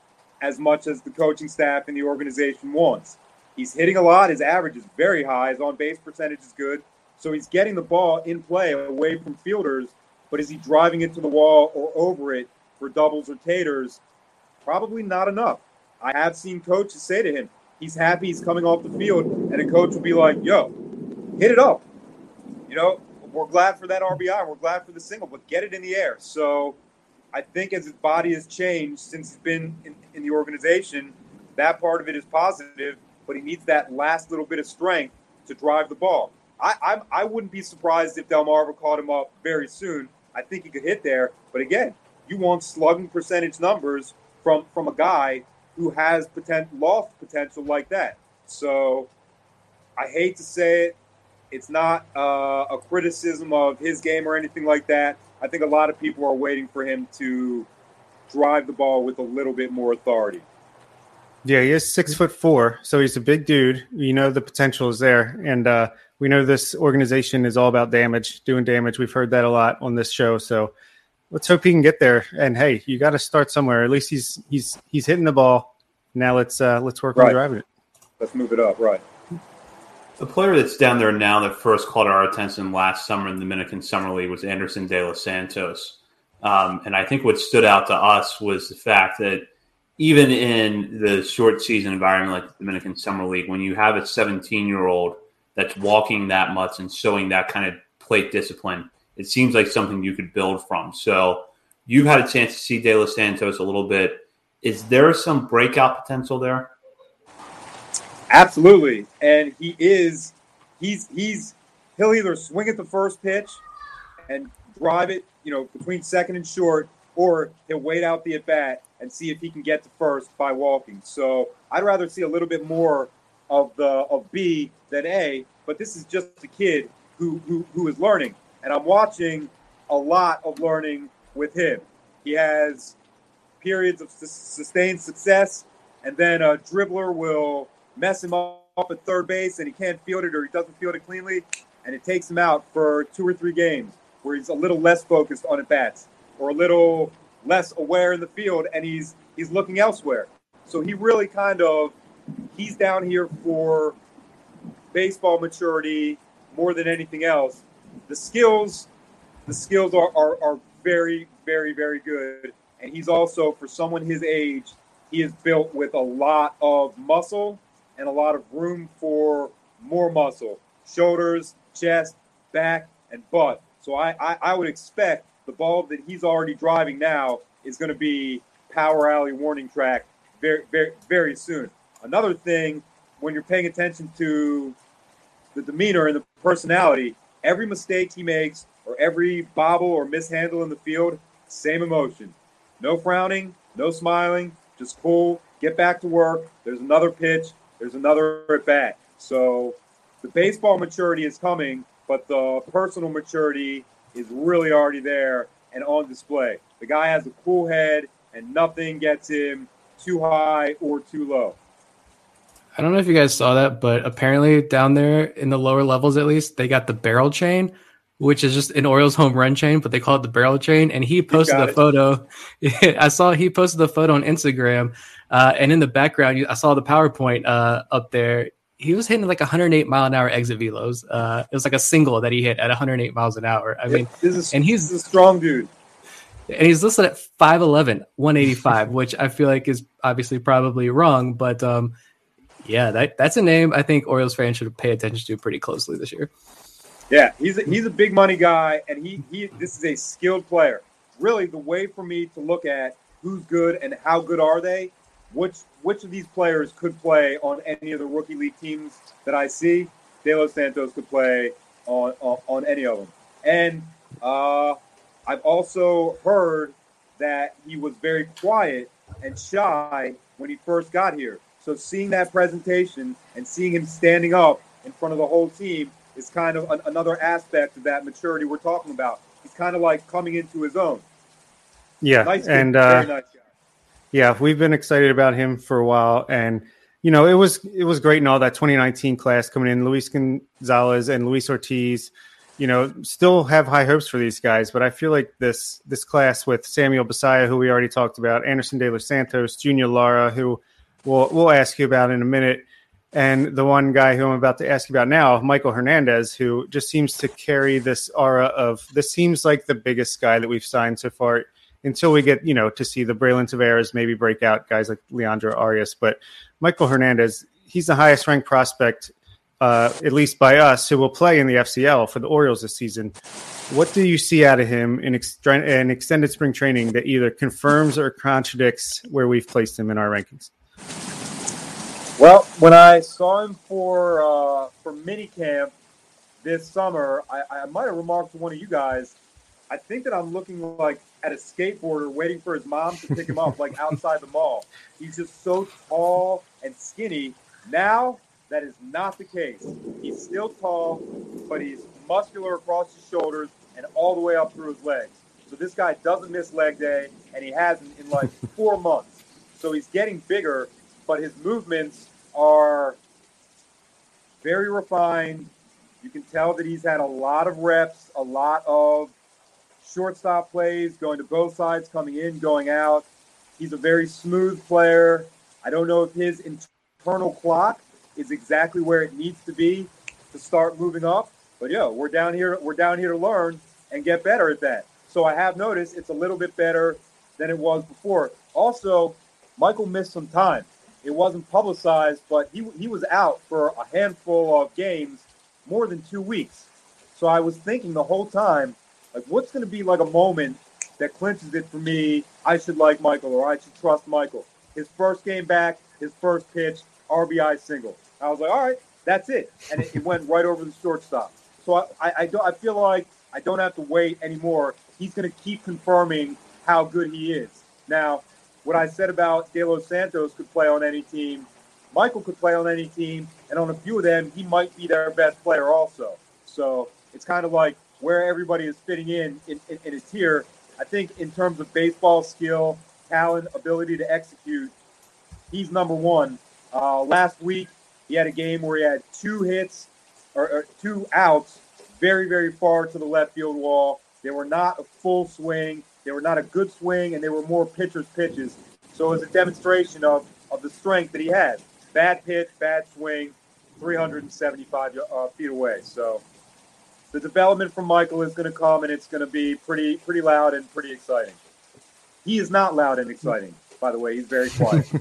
as much as the coaching staff and the organization wants. He's hitting a lot. His average is very high. His on base percentage is good. So he's getting the ball in play away from fielders, but is he driving it to the wall or over it for doubles or taters? Probably not enough. I have seen coaches say to him, he's happy he's coming off the field, and a coach will be like, "Yo, hit it up." You know, we're glad for that RBI. We're glad for the single, but get it in the air. So, I think as his body has changed since he's been in, in the organization, that part of it is positive. But he needs that last little bit of strength to drive the ball. I, I, I wouldn't be surprised if Delmarva caught him up very soon I think he could hit there. But again, you want slugging percentage numbers from from a guy who has potential loft potential like that. So I hate to say it, it's not uh, a criticism of his game or anything like that. I think a lot of people are waiting for him to drive the ball with a little bit more authority. Yeah, he is six foot four, so he's a big dude. You know the potential is there, and uh, we know this organization is all about damage, doing damage. We've heard that a lot on this show, so let's hope he can get there. And hey, you got to start somewhere. At least he's he's he's hitting the ball. Now let's uh, let's work right. on driving it. Let's move it up. Right. The player that's down there now that first caught our attention last summer in the Dominican Summer League was Anderson De Los Santos. Um, and I think what stood out to us was the fact that even in the short season environment like the Dominican Summer League, when you have a 17 year old that's walking that much and showing that kind of plate discipline, it seems like something you could build from. So you've had a chance to see De Los Santos a little bit. Is there some breakout potential there? Absolutely. And he is, he's, he's, he'll either swing at the first pitch and drive it, you know, between second and short, or he'll wait out the at bat and see if he can get to first by walking. So I'd rather see a little bit more of the of B than A, but this is just a kid who who, who is learning. And I'm watching a lot of learning with him. He has periods of sustained success, and then a dribbler will mess him up at third base and he can't field it or he doesn't field it cleanly, and it takes him out for two or three games where he's a little less focused on at bats or a little less aware in the field and he's he's looking elsewhere. So he really kind of he's down here for baseball maturity more than anything else. The skills the skills are, are, are very, very, very good. And he's also, for someone his age, he is built with a lot of muscle and a lot of room for more muscle shoulders, chest, back, and butt. So I, I, I would expect the ball that he's already driving now is going to be power alley warning track very, very, very soon. Another thing, when you're paying attention to the demeanor and the personality, every mistake he makes or every bobble or mishandle in the field, same emotion. No frowning, no smiling, just cool, get back to work. There's another pitch, there's another at bat. So the baseball maturity is coming, but the personal maturity is really already there and on display. The guy has a cool head, and nothing gets him too high or too low. I don't know if you guys saw that, but apparently down there in the lower levels, at least, they got the barrel chain, which is just an Orioles home run chain, but they call it the barrel chain. And he posted a photo. I saw he posted the photo on Instagram, uh, and in the background, I saw the PowerPoint uh, up there he was hitting like 108 mile an hour exit velos. Uh, it was like a single that he hit at 108 miles an hour. I mean, is, and he's a strong dude. And he's listed at 5'11, 185, which I feel like is obviously probably wrong. But um, yeah, that, that's a name I think Orioles fans should pay attention to pretty closely this year. Yeah, he's a, he's a big money guy, and he, he this is a skilled player. Really, the way for me to look at who's good and how good are they which which of these players could play on any of the rookie league teams that I see? De Los Santos could play on on, on any of them. And uh, I've also heard that he was very quiet and shy when he first got here. So seeing that presentation and seeing him standing up in front of the whole team is kind of an, another aspect of that maturity we're talking about. He's kind of like coming into his own. Yeah, nice and uh, nice yeah, we've been excited about him for a while, and you know, it was it was great in all that 2019 class coming in. Luis Gonzalez and Luis Ortiz, you know, still have high hopes for these guys, but I feel like this this class with Samuel Basallo, who we already talked about, Anderson De Los Santos, Junior Lara, who we'll we'll ask you about in a minute, and the one guy who I'm about to ask you about now, Maikol Hernandez, who just seems to carry this aura of this seems like the biggest guy that we've signed so far until we get you know to see the Braylin Taveras maybe break out guys like Leandro Arias. But Maikol Hernandez, he's the highest ranked prospect, uh, at least by us, who will play in the FCL for the Orioles this season. What do you see out of him in, ex- in extended spring training that either confirms or contradicts where we've placed him in our rankings? Well, when I saw him for uh, for minicamp this summer, I, I might have remarked to one of you guys I think that I'm looking like at a skateboarder waiting for his mom to pick him up, like outside the mall. He's just so tall and skinny. Now, that is not the case. He's still tall, but he's muscular across his shoulders and all the way up through his legs. So this guy doesn't miss leg day, and he hasn't in like four months. So he's getting bigger, but his movements are very refined. You can tell that he's had a lot of reps, a lot of shortstop plays, going to both sides, coming in, going out. He's a very smooth player. I don't know if his internal clock is exactly where it needs to be to start moving up, but yeah, we're down here. We're down here to learn and get better at that. So I have noticed it's a little bit better than it was before. Also, Maikol missed some time. It wasn't publicized, but he he was out for a handful of games, more than two weeks. So I was thinking the whole time like, what's going to be like a moment that clinches it for me? I should like Maikol or I should trust Maikol. His first game back, his first pitch, RBI single. I was like, all right, that's it, and it, it went right over the shortstop. So I, I, I, don't, I feel like I don't have to wait anymore. He's going to keep confirming how good he is. Now, what I said about De Los Santos could play on any team, Maikol could play on any team, and on a few of them, he might be their best player also. So it's kind of like where everybody is fitting in in, in, in a tier. I think in terms of baseball skill, talent, ability to execute, he's number one. Uh, last week, he had a game where he had two hits or, or, two outs very, very far to the left field wall. They were not a full swing. They were not a good swing, and they were more pitcher's pitches. So it was a demonstration of, of the strength that he had. Bad pitch, bad swing, 375 uh, feet away. So the development from Maikol is going to come, and it's going to be pretty pretty loud and pretty exciting. He is not loud and exciting, by the way. He's very quiet.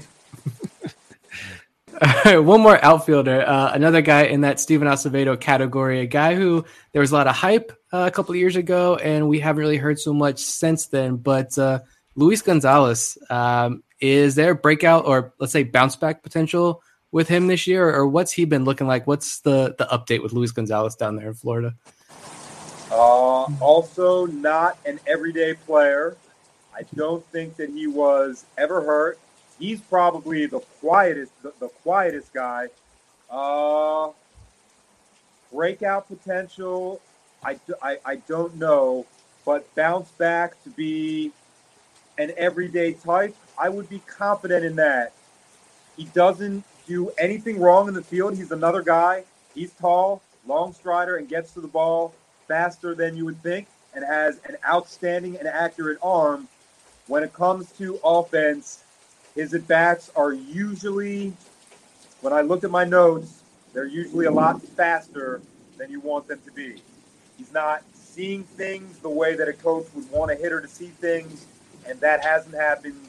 All right, one more outfielder, uh, another guy in that Stiven Acevedo category, a guy who there was a lot of hype uh, a couple of years ago, and we haven't really heard so much since then. But uh, Luis Gonzalez, um, is there breakout or let's say bounce back potential with him this year, or what's he been looking like? What's the the update with Luis Gonzalez down there in Florida? Uh, also, not an everyday player. I don't think that he was ever hurt. He's probably the quietest, the, the quietest guy. Uh, breakout potential, I, I, I don't know, but bounce back to be an everyday type, I would be confident in that. He doesn't do anything wrong in the field. He's another guy. He's tall, long strider, and gets to the ball faster than you would think and has an outstanding and accurate arm. When it comes to offense, his at bats are usually, when I looked at my notes, they're usually a lot faster than you want them to be. He's not seeing things the way that a coach would want a hitter to see things, and that hasn't happened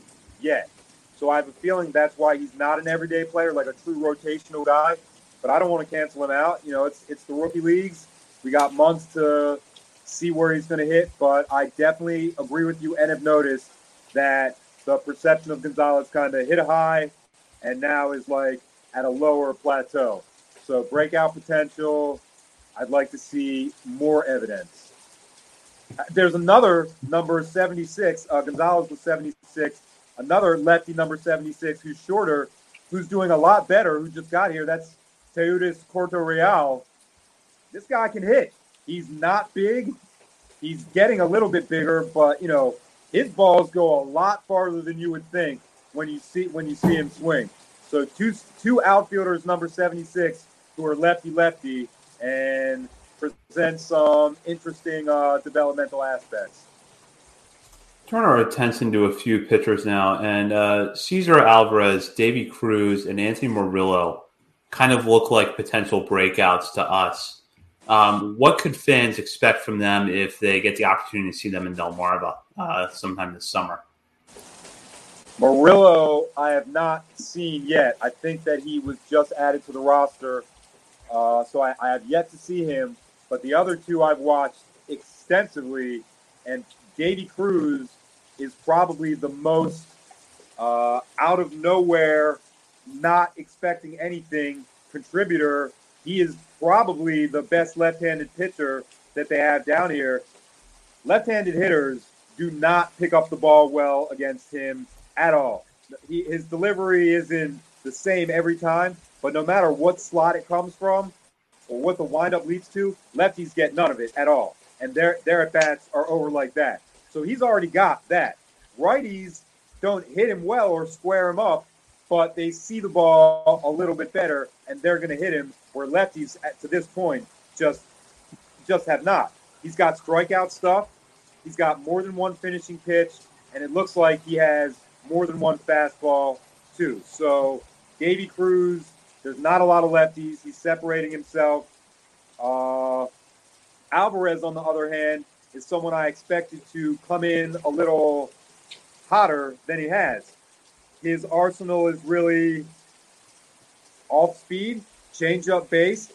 yet. So I have a feeling that's why he's not an everyday player, like a true rotational guy. But I don't want to cancel him out. You know, it's it's the rookie leagues. We got months to see where he's going to hit, but I definitely agree with you and have noticed that the perception of Gonzalez kind of hit a high and now is like at a lower plateau. So breakout potential, I'd like to see more evidence. There's another number 76. Uh, Gonzalez was 76. Another lefty number 76 who's shorter, who's doing a lot better, who just got here. That's Teudis Cortorreal this guy can hit. He's not big. He's getting a little bit bigger, but you know, his balls go a lot farther than you would think when you see when you see him swing. So two two outfielders, number seventy six, who are lefty lefty, and present some interesting uh, developmental aspects. Turn our attention to a few pitchers now, and uh, Cesar Alvarez, Davy Cruz, and Anthony Murillo kind of look like potential breakouts to us. Um, what could fans expect from them if they get the opportunity to see them in Delmarva uh, sometime this summer? Murillo, I have not seen yet. I think that he was just added to the roster, uh, so I, I, have yet to see him. But the other two I've watched extensively, and Davy Cruz is probably the most uh, out of nowhere, not expecting anything contributor he is probably the best left-handed pitcher that they have down here. left-handed hitters do not pick up the ball well against him at all. He, his delivery isn't the same every time, but no matter what slot it comes from or what the windup leads to, lefties get none of it at all. And their their at bats are over like that. So he's already got that. Righties don't hit him well or square him up, but they see the ball a little bit better and they're going to hit him. Where lefties at, to this point just just have not. He's got strikeout stuff. He's got more than one finishing pitch, and it looks like he has more than one fastball too. So Davy Cruz, there's not a lot of lefties. He's separating himself. Uh, Alvarez, on the other hand, is someone I expected to come in a little hotter than he has. His arsenal is really off speed, change up base,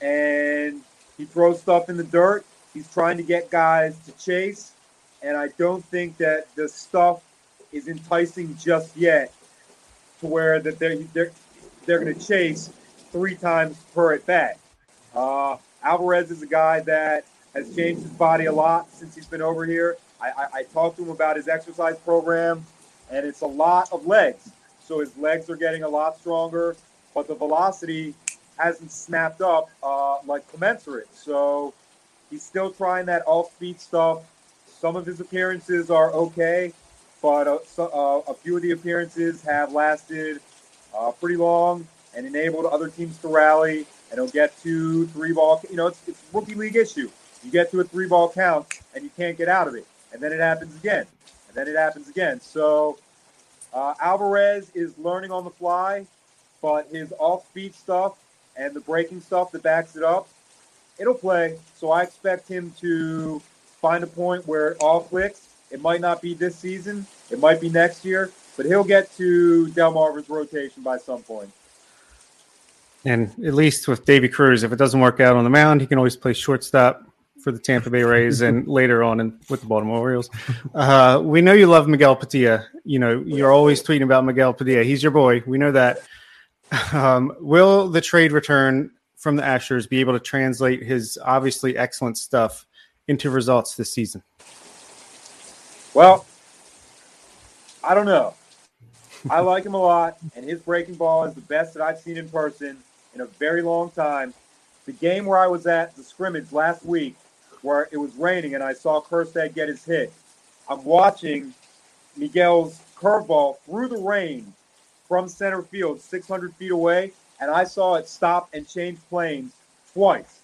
and he throws stuff in the dirt. He's trying to get guys to chase, and I don't think that the stuff is enticing just yet to where that they're they're, they're going to chase three times per at bat. Uh, Alvarez is a guy that has changed his body a lot since he's been over here. I, I, I talked to him about his exercise program, and it's a lot of legs. So his legs are getting a lot stronger, but the velocity hasn't snapped up uh, like commensurate. So he's still trying that off speed stuff. Some of his appearances are okay, but uh, so, uh, a few of the appearances have lasted uh, pretty long and enabled other teams to rally. And he'll get to three ball. You know, it's, it's rookie league issue. You get to a three ball count and you can't get out of it, and then it happens again, then it happens again. So uh, Alvarez is learning on the fly, but his off speed stuff and the breaking stuff that backs it up, it'll play. So I expect him to find a point where it all clicks. It might not be this season, it might be next year, but he'll get to Delmarva's rotation by some point. And at least with Davy Cruz, if it doesn't work out on the mound, he can always play shortstop for the Tampa Bay Rays and later on in, with the Baltimore Orioles. Uh, we know you love Miguel Padilla. You know, you're always tweeting about Miguel Padilla. He's your boy. We know that. Um, will the trade return from the Astros be able to translate his obviously excellent stuff into results this season? Well, I don't know. I like him a lot, and his breaking ball is the best that I've seen in person in a very long time. The game where I was at, the scrimmage last week, where it was raining and I saw Kjerstad get his hit, I'm watching Miguel's curveball through the rain from center field, 600 feet away, and I saw it stop and change planes twice.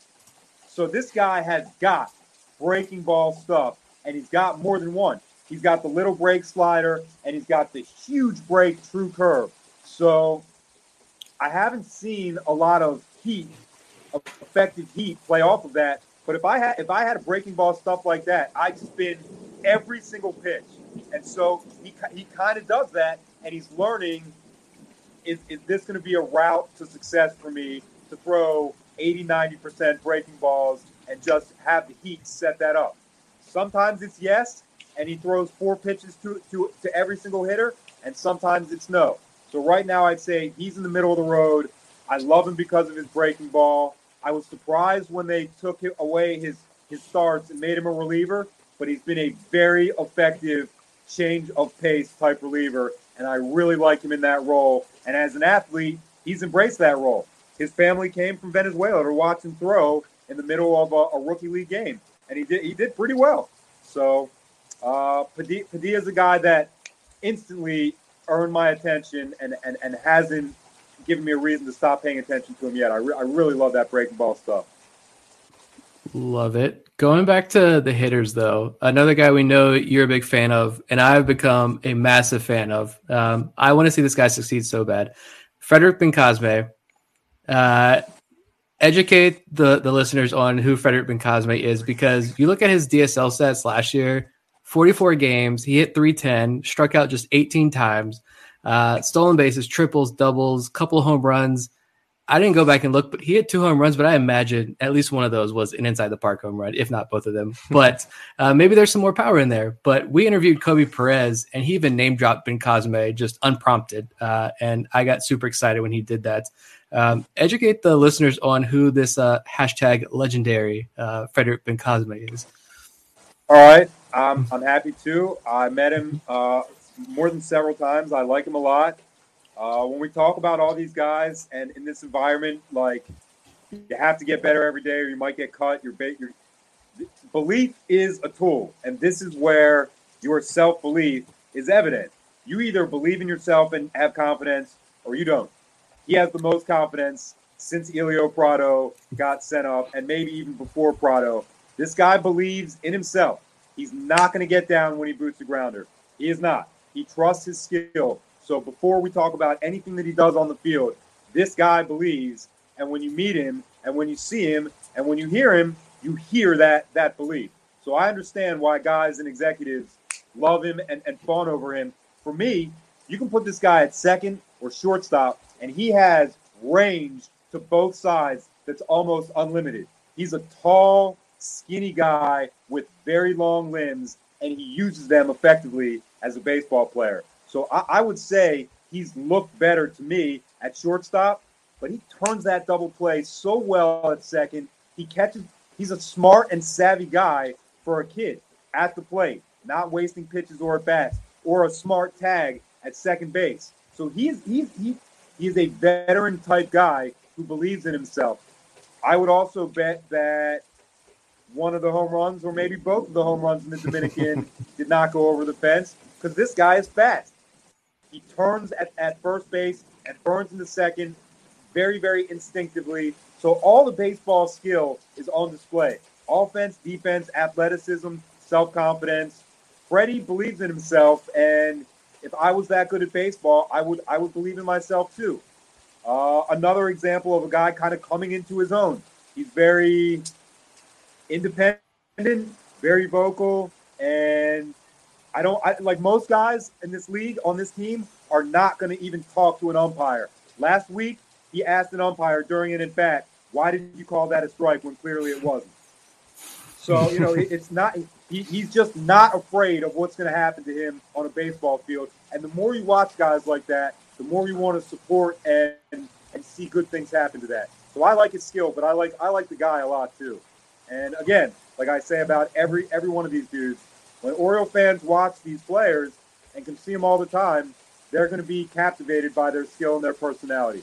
So this guy has got breaking ball stuff, and he's got more than one. He's got the little break slider, and he's got the huge break true curve. So I haven't seen a lot of heat, effective heat play off of that. But if I had if I had a breaking ball stuff like that, I'd spin every single pitch. And so he he kind of does that, and he's learning is, is this going to be a route to success for me to throw 80, 90% breaking balls and just have the Heat set that up? Sometimes it's yes, and he throws four pitches to, to, to every single hitter, and sometimes it's no. So right now, I'd say he's in the middle of the road. I love him because of his breaking ball. I was surprised when they took away his, his starts and made him a reliever, but he's been a very effective change of pace type reliever, and I really like him in that role. And as an athlete, he's embraced that role. His family came from Venezuela to watch him throw in the middle of a, a rookie league game, and he did he did pretty well. So uh, Padilla, is a guy that instantly earned my attention and, and, and hasn't given me a reason to stop paying attention to him yet. I, re- I really love that breaking ball stuff. Love it. Going back to the hitters, though, another guy we know you're a big fan of, and I've become a massive fan of. Um, I want to see this guy succeed so bad. Frederick Bencosme. Uh, educate the, the listeners on who Frederick Bencosme is because you look at his DSL stats last year 44 games, he hit 310, struck out just 18 times, uh, stolen bases, triples, doubles, couple home runs. I didn't go back and look, but he had two home runs. But I imagine at least one of those was an inside the park home run, if not both of them. But uh, maybe there's some more power in there. But we interviewed Kobe Perez, and he even name dropped Bencosme just unprompted, uh, and I got super excited when he did that. Um, educate the listeners on who this uh, hashtag legendary uh, Frederick Bencosme is. All right, um, I'm happy to. I met him uh, more than several times. I like him a lot. Uh, when we talk about all these guys and in this environment, like you have to get better every day, or you might get cut. Your, your belief is a tool, and this is where your self belief is evident. You either believe in yourself and have confidence, or you don't. He has the most confidence since Elio Prado got sent up, and maybe even before Prado. This guy believes in himself. He's not going to get down when he boots the grounder. He is not. He trusts his skill. So before we talk about anything that he does on the field, this guy believes. And when you meet him, and when you see him, and when you hear him, you hear that that belief. So I understand why guys and executives love him and, and fawn over him. For me, you can put this guy at second or shortstop, and he has range to both sides that's almost unlimited. He's a tall, skinny guy with very long limbs, and he uses them effectively as a baseball player. So I, I would say he's looked better to me at shortstop, but he turns that double play so well at second. He catches, he's a smart and savvy guy for a kid at the plate, not wasting pitches or at bats, or a smart tag at second base. So he's he's he, he is a veteran type guy who believes in himself. I would also bet that one of the home runs, or maybe both of the home runs in the Dominican, did not go over the fence because this guy is fast. He turns at, at first base and burns in the second very, very instinctively. So all the baseball skill is on display offense, defense, athleticism, self confidence. Freddie believes in himself, and if I was that good at baseball, I would I would believe in myself too. Uh, another example of a guy kind of coming into his own. He's very independent, very vocal, and I don't I, like most guys in this league on this team are not going to even talk to an umpire. Last week, he asked an umpire during an at bat, "Why did you call that a strike when clearly it wasn't?" So you know, it, it's not. He, he's just not afraid of what's going to happen to him on a baseball field. And the more you watch guys like that, the more you want to support and and see good things happen to that. So I like his skill, but I like I like the guy a lot too. And again, like I say about every every one of these dudes, when Oriole fans watch these players and can see them all the time, they're going to be captivated by their skill and their personality.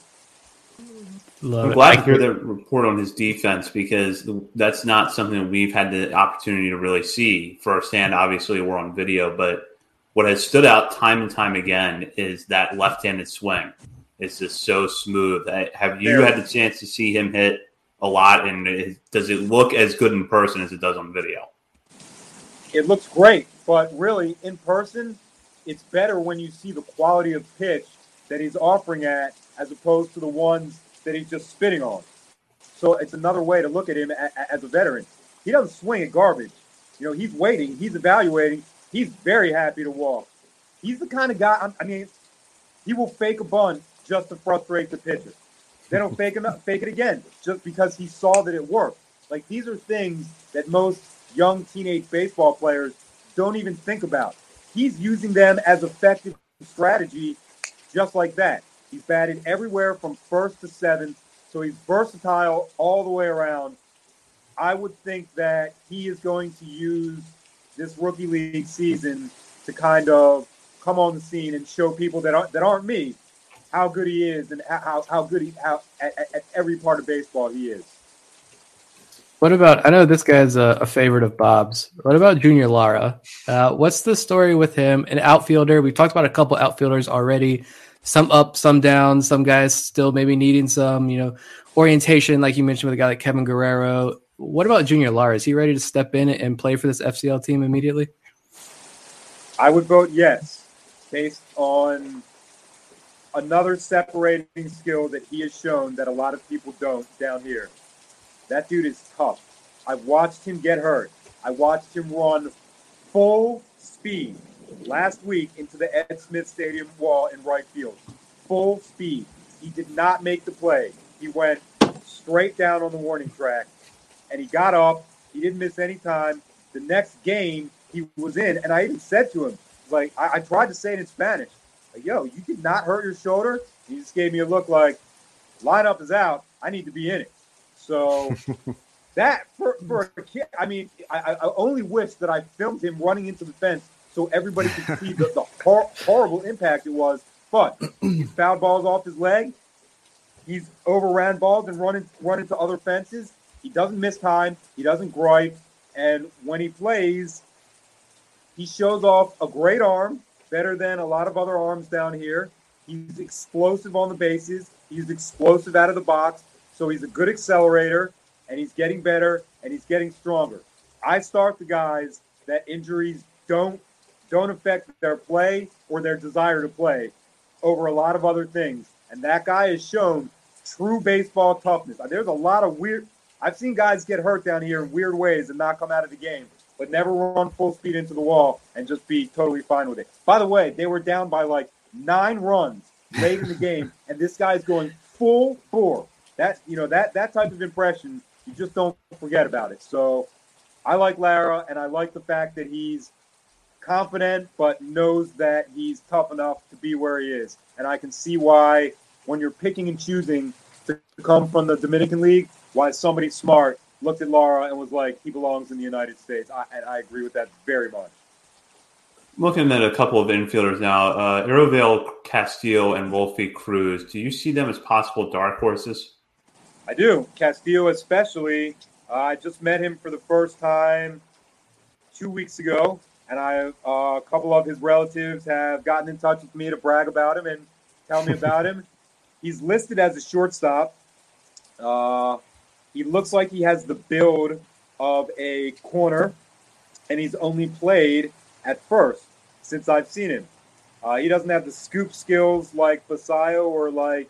Love I'm glad to hear the report on his defense because that's not something we've had the opportunity to really see firsthand. Obviously, we're on video, but what has stood out time and time again is that left-handed swing. It's just so smooth. Have you had the chance to see him hit a lot, and does it look as good in person as it does on video? It looks great, but really in person, it's better when you see the quality of pitch that he's offering at as opposed to the ones that he's just spitting on. So it's another way to look at him as a veteran. He doesn't swing at garbage. You know, he's waiting, he's evaluating, he's very happy to walk. He's the kind of guy. I mean, he will fake a bunt just to frustrate the pitcher. Then he'll fake it, fake it again just because he saw that it worked. Like these are things that most young teenage baseball players don't even think about. He's using them as effective strategy, just like that. He's batted everywhere from first to seventh, so he's versatile all the way around. I would think that he is going to use this rookie league season to kind of come on the scene and show people that aren't, that aren't me how good he is and how, how good he how at, at every part of baseball he is. What about? I know this guy's a, a favorite of Bob's. What about Junior Lara? Uh, what's the story with him? An outfielder. We've talked about a couple outfielders already some up, some down, some guys still maybe needing some, you know, orientation, like you mentioned with a guy like Kevin Guerrero. What about Junior Lara? Is he ready to step in and play for this FCL team immediately? I would vote yes, based on another separating skill that he has shown that a lot of people don't down here. That dude is tough. I've watched him get hurt. I watched him run full speed last week into the Ed Smith Stadium wall in right field. Full speed. He did not make the play. He went straight down on the warning track and he got up. He didn't miss any time. The next game he was in, and I even said to him, like, I, I tried to say it in Spanish, like, yo, you did not hurt your shoulder. He just gave me a look like, lineup is out. I need to be in it. So that for, for a kid, I mean, I, I only wish that I filmed him running into the fence so everybody could see the, the hor- horrible impact it was. But he's fouled balls off his leg. He's overran balls and run, in, run into other fences. He doesn't miss time. He doesn't gripe. And when he plays, he shows off a great arm, better than a lot of other arms down here. He's explosive on the bases. He's explosive out of the box. So he's a good accelerator and he's getting better and he's getting stronger. I start the guys that injuries don't don't affect their play or their desire to play over a lot of other things. And that guy has shown true baseball toughness. There's a lot of weird I've seen guys get hurt down here in weird ways and not come out of the game, but never run full speed into the wall and just be totally fine with it. By the way, they were down by like nine runs late in the game, and this guy's going full bore. That you know that that type of impression you just don't forget about it. So I like Lara, and I like the fact that he's confident, but knows that he's tough enough to be where he is. And I can see why, when you're picking and choosing to come from the Dominican League, why somebody smart looked at Lara and was like, he belongs in the United States. I, and I agree with that very much. Looking at a couple of infielders now, uh, Castillo and Wolfie Cruz, do you see them as possible dark horses? I do. Castillo, especially. Uh, I just met him for the first time two weeks ago, and I uh, a couple of his relatives have gotten in touch with me to brag about him and tell me about him. He's listed as a shortstop. Uh, he looks like he has the build of a corner, and he's only played at first since I've seen him. Uh, he doesn't have the scoop skills like Basallo or like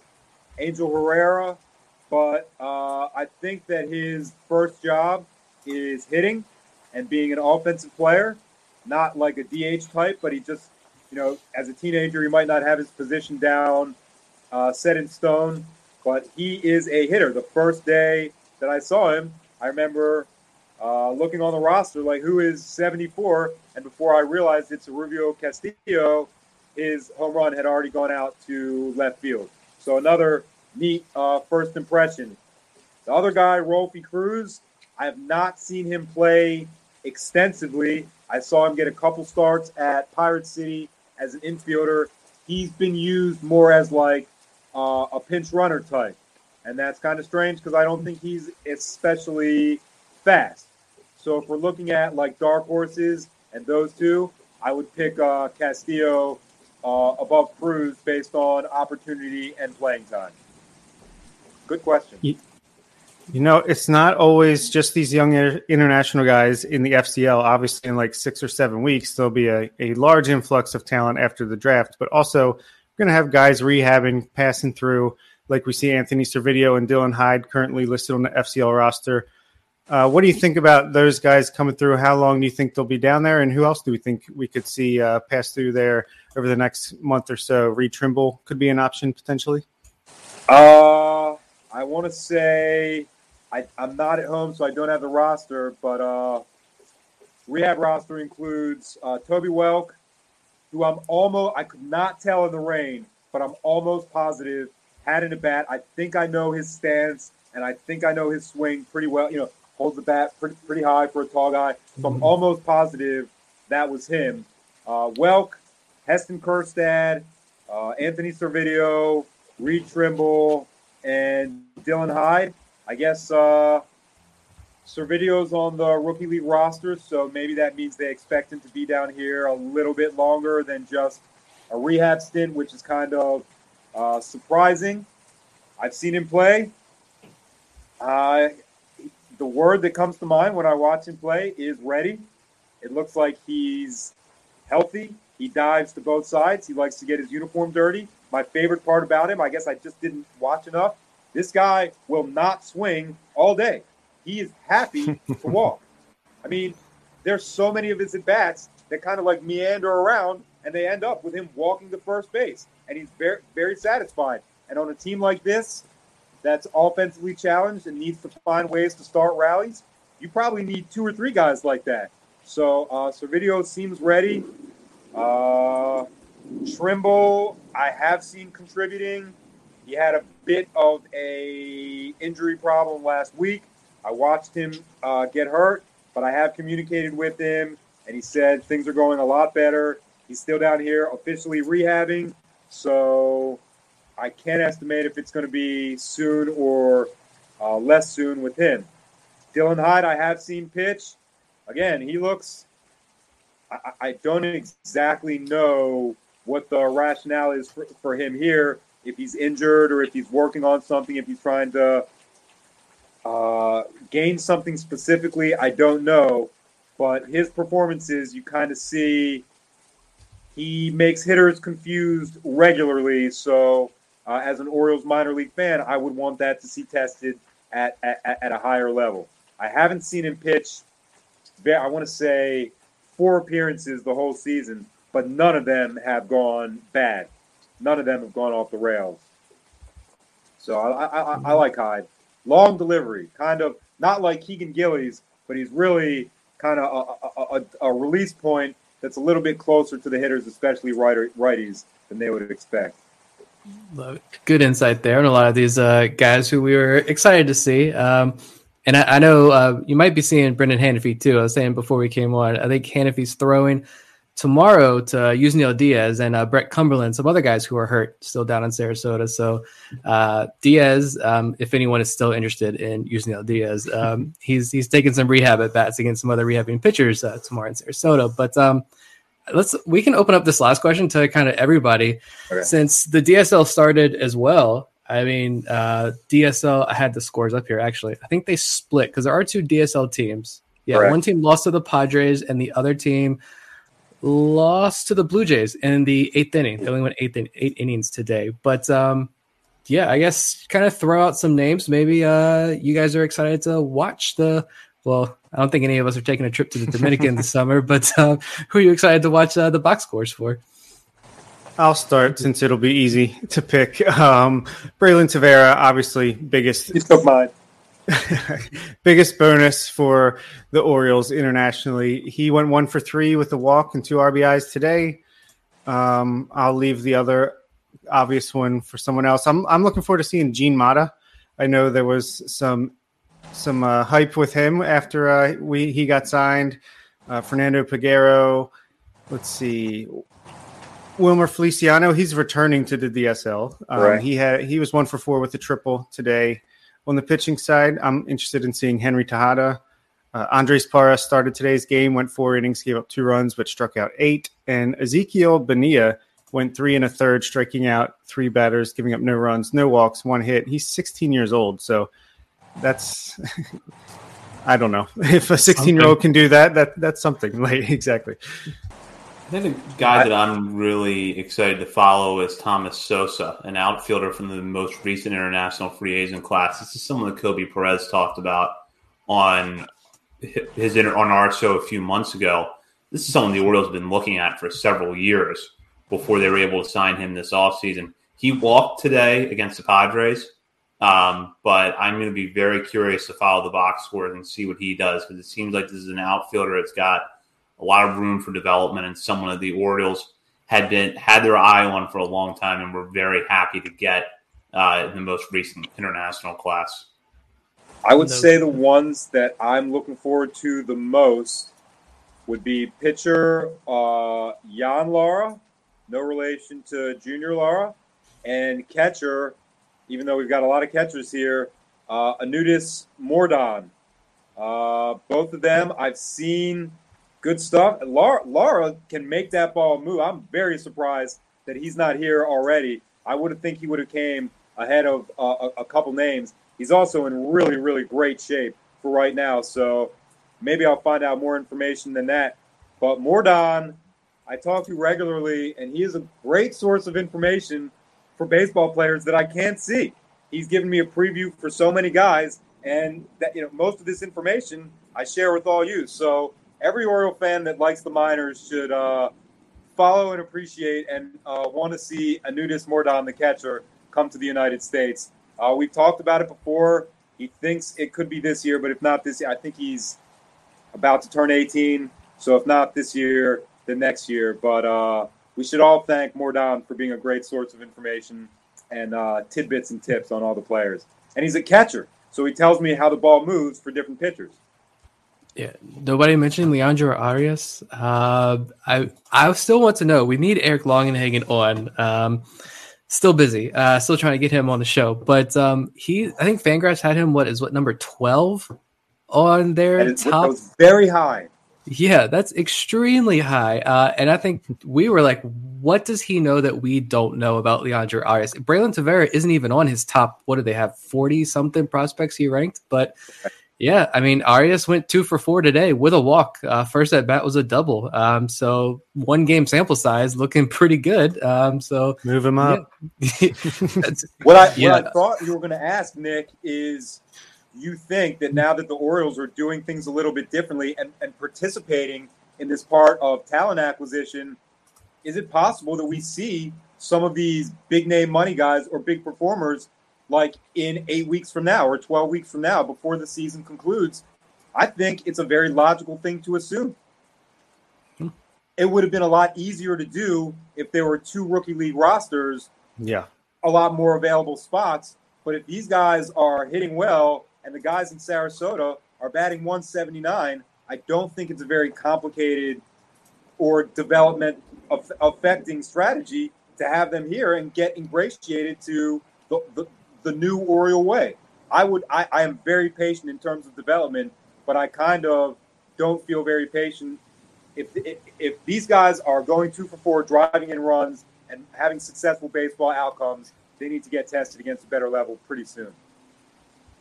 Angel Herrera, but uh, I think that his first job is hitting and being an offensive player, not like a DH type, but he just, you know, as a teenager, he might not have his position down, uh, set in stone, but he is a hitter. The first day that I saw him, I remember uh, looking on the roster, like who is 74, and before I realized it's Rubio Castillo, his home run had already gone out to left field. So another neat uh, first impression. The other guy, Rolfie Cruz, I have not seen him play extensively. I saw him get a couple starts at Pirate City as an infielder. He's been used more as like uh, a pinch runner type. And that's kind of strange because I don't think he's especially fast. So if we're looking at like dark horses and those two, I would pick uh, Castillo uh, above Cruz based on opportunity and playing time. Good question. You, you know, it's not always just these young international guys in the FCL. Obviously, in like six or seven weeks, there'll be a, a large influx of talent after the draft, but also we're going to have guys rehabbing, passing through, like we see Anthony Servideo and Dylan Heid currently listed on the FCL roster. Uh, what do you think about those guys coming through? How long do you think they'll be down there? And who else do we think we could see uh, pass through there over the next month or so? Reed Trimble could be an option potentially. Uh, I want to say I, am not at home, so I don't have the roster, but uh, rehab roster includes uh, Toby Welk, who I'm almost, I could not tell in the rain, but I'm almost positive had in a bat. I think I know his stance and I think I know his swing pretty well. You know, holds the bat pretty, pretty high for a tall guy. So I'm mm-hmm. almost positive that was him. Uh, Welk, Heston Kjerstad, uh, Anthony Servideo, Reed Trimble, and Dylan Heid. I guess uh, Servideo's on the rookie league roster, so maybe that means they expect him to be down here a little bit longer than just a rehab stint, which is kind of uh, surprising. I've seen him play. Uh, the word that comes to mind when I watch him play is ready. It looks like he's healthy. He dives to both sides. He likes to get his uniform dirty. My favorite part about him, I guess I just didn't watch enough. This guy will not swing all day. He is happy to walk. I mean, there's so many of his at bats that kind of like meander around and they end up with him walking to first base. And he's very, very satisfied. And on a team like this, that's offensively challenged and needs to find ways to start rallies, you probably need two or three guys like that. So uh, Servideo seems ready. Uh, Trimble, I have seen contributing. He had a bit of a injury problem last week. I watched him uh, get hurt, but I have communicated with him, and he said things are going a lot better. He's still down here officially rehabbing, so I can't estimate if it's going to be soon or uh, less soon with him. Dylan Heid, I have seen pitch. Again, he looks. I, I don't exactly know what the rationale is for, for him here. If he's injured or if he's working on something, if he's trying to uh, gain something specifically, I don't know. But his performances, you kind of see he makes hitters confused regularly. So, uh, as an Orioles minor league fan, I would want that to see tested at, at, at a higher level. I haven't seen him pitch, I want to say, four appearances the whole season, but none of them have gone bad. None of them have gone off the rails. So I, I, I like Heid. Long delivery, kind of not like Keegan Gillies, but he's really kind of a, a, a, release point that's a little bit closer to the hitters, especially righties, than they would expect. Good insight there, and a lot of these uh, guys who we were excited to see. Um, and I, I know uh, you might be seeing Brendan Hanifee too. I was saying before we came on, I think Hanifee's throwing tomorrow to Yusniel Diaz and uh, Brett Cumberland, some other guys who are hurt still down in Sarasota. So uh, Diaz, um, if anyone is still interested in Yusniel Diaz, um, he's he's taking some rehab at bats against some other rehabbing pitchers uh, tomorrow in Sarasota. But um, let's we can open up this last question to kind of everybody okay. since the DSL started as well. I mean, uh, DSL. I had the scores up here actually. I think they split because there are two DSL teams. Yeah, one team lost to the Padres, and the other team lost to the Blue Jays in the eighth inning. They only went eight, in, eight innings today. But um, yeah, I guess kind of throw out some names. Maybe uh, you guys are excited to watch the. Well, I don't think any of us are taking a trip to the Dominican this summer, but uh, who are you excited to watch uh, the box scores for? I'll start since it'll be easy to pick. Um, Braylin Tavera, obviously biggest. He took mine. biggest bonus for the Orioles internationally. He went one for three with a walk and two RBIs today. Um, I'll leave the other obvious one for someone else. I'm I'm looking forward to seeing Jean Mata. I know there was some some uh, hype with him after uh, we he got signed. Uh, Fernando Peguero. Let's see. Wilmer Feliciano, he's returning to the DSL. Um, right. He had he was one for four with a triple today. On the pitching side, I'm interested in seeing Henry Tejada. Uh, Andres Parra started today's game, went four innings, gave up two runs, but struck out eight. And Ezequiel Benia went three and a third, striking out three batters, giving up no runs, no walks, one hit. He's 16 years old, so that's I don't know if a 16 year old can do that. That that's something. Like exactly. I think the guy that I'm really excited to follow is Thomas Sosa, an outfielder from the most recent international free agent class. This is someone that Koby Perez talked about on his on our show a few months ago. This is someone the Orioles have been looking at for several years before they were able to sign him this offseason. He walked today against the Padres, um, but I'm going to be very curious to follow the box scores and see what he does because it seems like this is an outfielder that's got – a lot of room for development, and someone that the Orioles had been had their eye on for a long time, and were very happy to get uh, in the most recent international class. I would say the ones that I'm looking forward to the most would be pitcher uh, Jan Lara, no relation to Junior Lara, and catcher, even though we've got a lot of catchers here, uh, Aneudis Mordan. Uh, both of them I've seen good stuff. Laura, Lara can make that ball move. I'm very surprised that he's not here already. I would have think he would have came ahead of uh, a, a couple names. He's also in really, really great shape for right now. So maybe I'll find out more information than that. But Mordan, I talk to regularly, and he is a great source of information for baseball players that I can't see. He's given me a preview for so many guys, and that you know most of this information I share with all you. So every Oriole fan that likes the minors should uh, follow and appreciate and uh, want to see Aneudis Mordan, the catcher, come to the United States. Uh, we've talked about it before. He thinks it could be this year, but if not this year, I think he's about to turn 18. So if not this year, then next year. But uh, we should all thank Mordan for being a great source of information and uh, tidbits and tips on all the players. And he's a catcher. So he tells me how the ball moves for different pitchers. Yeah, nobody mentioned Leandro Arias. Uh, I I still want to know. We need Eric Longenhagen on. Um, still busy. Uh, still trying to get him on the show. But um, he, I think Fangraphs had him. What is what number twelve on their top? very high. Yeah, that's extremely high. Uh, and I think we were like, what does he know that we don't know about Leandro Arias? Braylin Tavera isn't even on his top. What do they have? Forty something prospects he ranked, but yeah, I mean, Arias went two for four today with a walk. Uh, first at bat was a double. Um, so one game sample size looking pretty good. Um, so move him up. Yeah. what I yeah. what I thought you were going to ask Nick is, you think that now that the Orioles are doing things a little bit differently and, and participating in this part of talent acquisition, is it possible that we see some of these big name money guys or big performers like in eight weeks from now or 12 weeks from now before the season concludes, I think it's a very logical thing to assume. Hmm. It would have been a lot easier to do if there were two rookie league rosters. Yeah. A lot more available spots. But if these guys are hitting well and the guys in Sarasota are batting 179, I don't think it's a very complicated or development affecting strategy to have them here and get ingratiated to the, the, the new Oriole way. I would I, I am very patient in terms of development, but I kind of don't feel very patient if, if, if these guys are going two for four, driving in runs, and having successful baseball outcomes, they need to get tested against a better level pretty soon.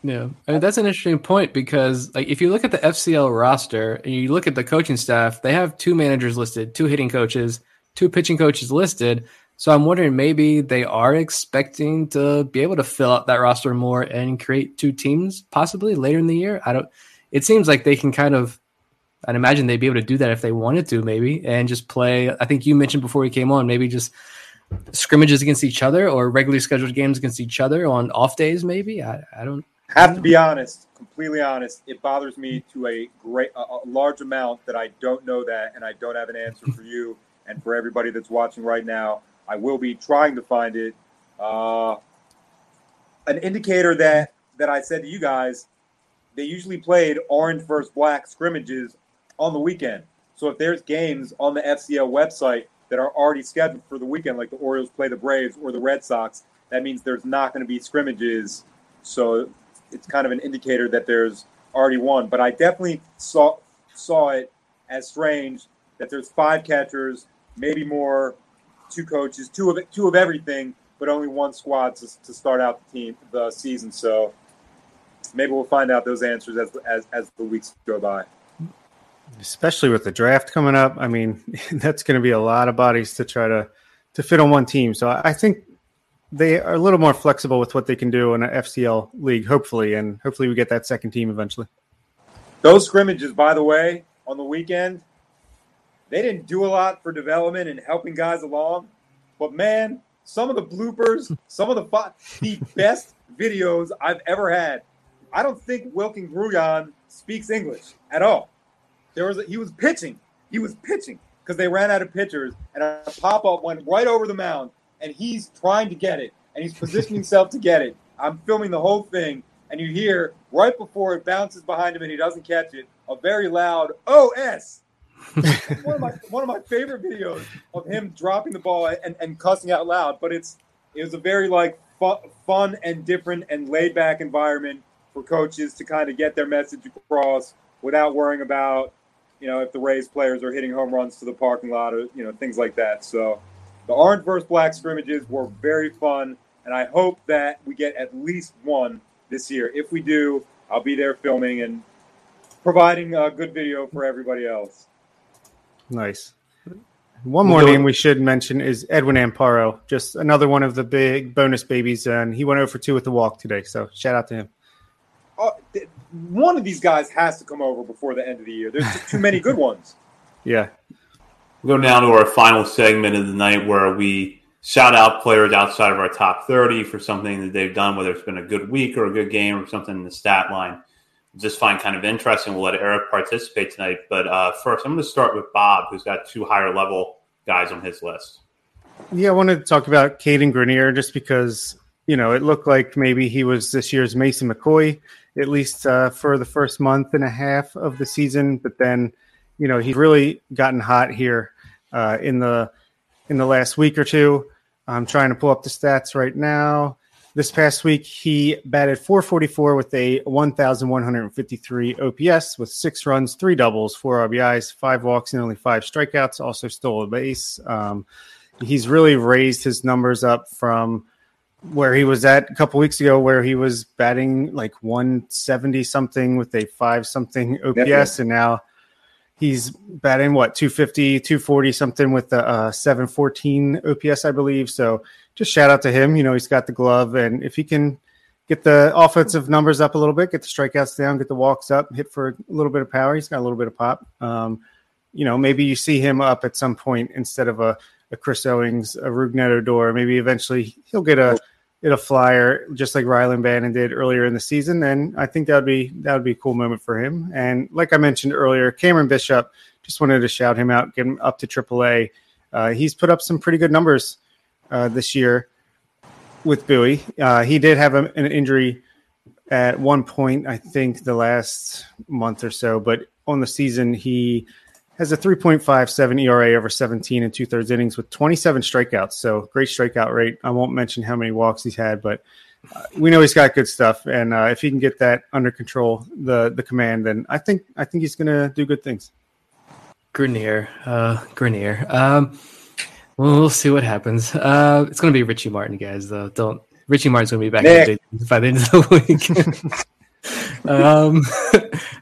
Yeah, I mean, that's an interesting point because, like, if you look at the FCL roster and you look at the coaching staff, they have two managers listed, two hitting coaches, two pitching coaches listed. So I'm wondering maybe they are expecting to be able to fill out that roster more and create two teams possibly later in the year. I don't. It seems like they can kind of. I'd imagine they'd be able to do that if they wanted to, maybe, and just play. I think you mentioned before we came on, maybe just scrimmages against each other or regularly scheduled games against each other on off days. Maybe I, I don't have to be honest, completely honest. It bothers me to a great, a, a large amount that I don't know that, and I don't have an answer for you and for everybody that's watching right now. I will be trying to find it. Uh, an indicator that that I said to you guys, they usually played orange versus black scrimmages on the weekend. So if there's games on the FCL website that are already scheduled for the weekend, like the Orioles play the Braves or the Red Sox, that means there's not going to be scrimmages. So it's kind of an indicator that there's already one. But I definitely saw saw it as strange that there's five catchers, maybe more two coaches, two of it, two of everything, but only one squad to, to start out the team the season. So maybe we'll find out those answers as as as the weeks go by. Especially with the draft coming up, I mean, that's going to be a lot of bodies to try to to fit on one team. So I think they are a little more flexible with what they can do in an FCL league, hopefully, and hopefully we get that second team eventually. Those scrimmages, by the way, on the weekend, they didn't do a lot for development and helping guys along. But man, some of the bloopers, some of the the best videos I've ever had. I don't think Wilkin Grullon speaks English at all. There was a, he was pitching. He was pitching because they ran out of pitchers, and a pop up went right over the mound, and he's trying to get it, and he's positioning himself to get it. I'm filming the whole thing, and you hear right before it bounces behind him and he doesn't catch it, a very loud OS one of my one of my favorite videos of him dropping the ball and, and cussing out loud. But it's it was a very like fun, fun and different and laid back environment for coaches to kind of get their message across without worrying about you know if the Rays players are hitting home runs to the parking lot or you know things like that. So the orange versus black scrimmages were very fun, and I hope that we get at least one this year. If we do, I'll be there filming and providing a good video for everybody else. Nice. One more name we should mention is Edwin Amparo, just another one of the big bonus babies, and he went over two with the walk today. So shout out to him. Uh, one of these guys has to come over before the end of the year. There's too many good ones. Yeah. We'll go down to our final segment of the night where we shout out players outside of our top 30 for something that they've done, whether it's been a good week or a good game or something in the stat line just find kind of interesting. We'll let Eric participate tonight. But uh, first, I'm going to start with Bob, who's got two higher level guys on his list. Yeah, I wanted to talk about Cadyn Grenier just because you know, it looked like maybe he was this year's Mason McCoy, at least uh, for the first month and a half of the season. But then, you know, he's really gotten hot here uh, in the in the last week or two. I'm trying to pull up the stats right now. This past week, he batted 444 with a 1,153 OPS with six runs, three doubles, four RBIs, five walks, and only five strikeouts. Also stole a base. Um, he's really raised his numbers up from where he was at a couple weeks ago, where he was batting like 170 something with a five something OPS, Definitely. and now he's batting what 250, 240 something with a, uh, 714 OPS, I believe. So just shout out to him. You know, he's got the glove, and if he can get the offensive numbers up a little bit, get the strikeouts down, get the walks up, hit for a little bit of power. He's got a little bit of pop. Um, you know, maybe you see him up at some point instead of a, a Chris Owings, a Rougned Odor. Maybe eventually he'll get a get a flyer just like Rylan Bannon did earlier in the season. And I think that would be that would be a cool moment for him. And like I mentioned earlier, Cameron Bishop just wanted to shout him out, get him up to AAA. Uh, he's put up some pretty good numbers uh, this year with Bowie. Uh, he did have a, an injury at one point, I think, the last month or so, but on the season, he has a 3.57 ERA over 17 and two thirds innings with 27 strikeouts. So great strikeout rate. I won't mention how many walks he's had, but uh, we know he's got good stuff. And uh, if he can get that under control, the the command, then I think I think he's going to do good things. Grenier, uh, Grenier. Um, well, we'll see what happens. Uh, it's going to be Richie Martin, guys. Though, don't Richie Martin's going to be back by the end of the week. um,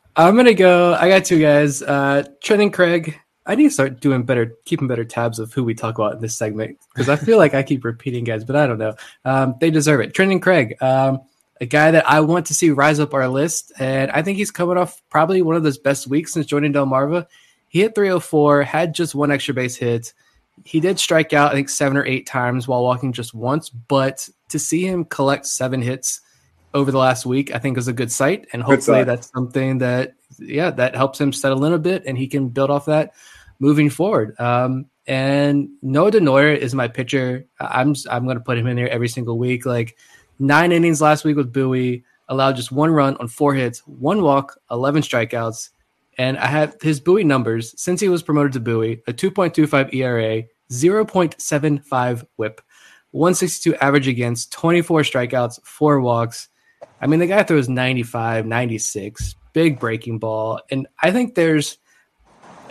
I'm gonna go. I got two guys. Uh, and Craig. I need to start doing better, keeping better tabs of who we talk about in this segment because I feel like I keep repeating guys, but I don't know. Um, they deserve it. Trent and Craig, um, a guy that I want to see rise up our list, and I think he's coming off probably one of those best weeks since joining Delmarva. He hit 304, had just one extra base hit. He did strike out, I think, seven or eight times while walking just once, but to see him collect seven hits over the last week, I think is a good sight, and hopefully that's something that yeah that helps him settle in a bit, and he can build off that moving forward. Um, and Noah Denoyer is my pitcher. I'm I'm going to put him in there every single week. Like nine innings last week with Bowie, allowed just one run on four hits, one walk, eleven strikeouts, and I have his Bowie numbers since he was promoted to Bowie: a 2.25 ERA, 0.75 WHIP, 162 average against, 24 strikeouts, four walks. I mean, the guy throws 95, 96, big breaking ball. And I think there's,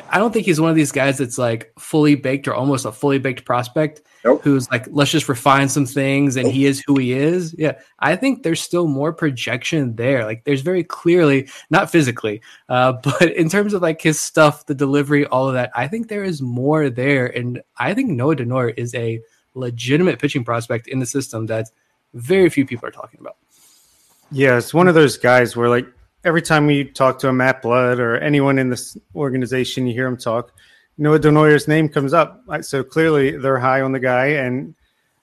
I don't think he's one of these guys that's like fully baked or almost a fully baked prospect nope. who's like, let's just refine some things and nope. he is who he is. Yeah. I think there's still more projection there. Like, there's very clearly, not physically, uh, but in terms of like his stuff, the delivery, all of that, I think there is more there. And I think Noah Denoyer is a legitimate pitching prospect in the system that very few people are talking about. Yeah, it's one of those guys where like every time we talk to a Matt Blood or anyone in this organization, you hear him talk. Noah Denoyer's name comes up, so clearly they're high on the guy, and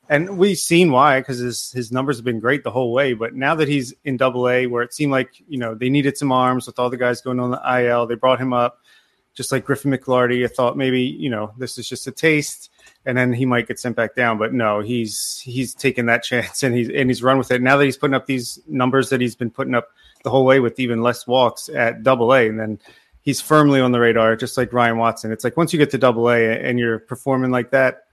and we've seen why because his his numbers have been great the whole way. But now that he's in Double A, where it seemed like you know they needed some arms with all the guys going on the IL, they brought him up, just like Griffin McLarty. I thought maybe you know this is just a taste and then he might get sent back down. But no, he's he's taken that chance and he's and he's run with it. Now that he's putting up these numbers that he's been putting up the whole way with even less walks at Double A, and then he's firmly on the radar, just like Ryan Watson. It's like once you get to Double A and you're performing like that,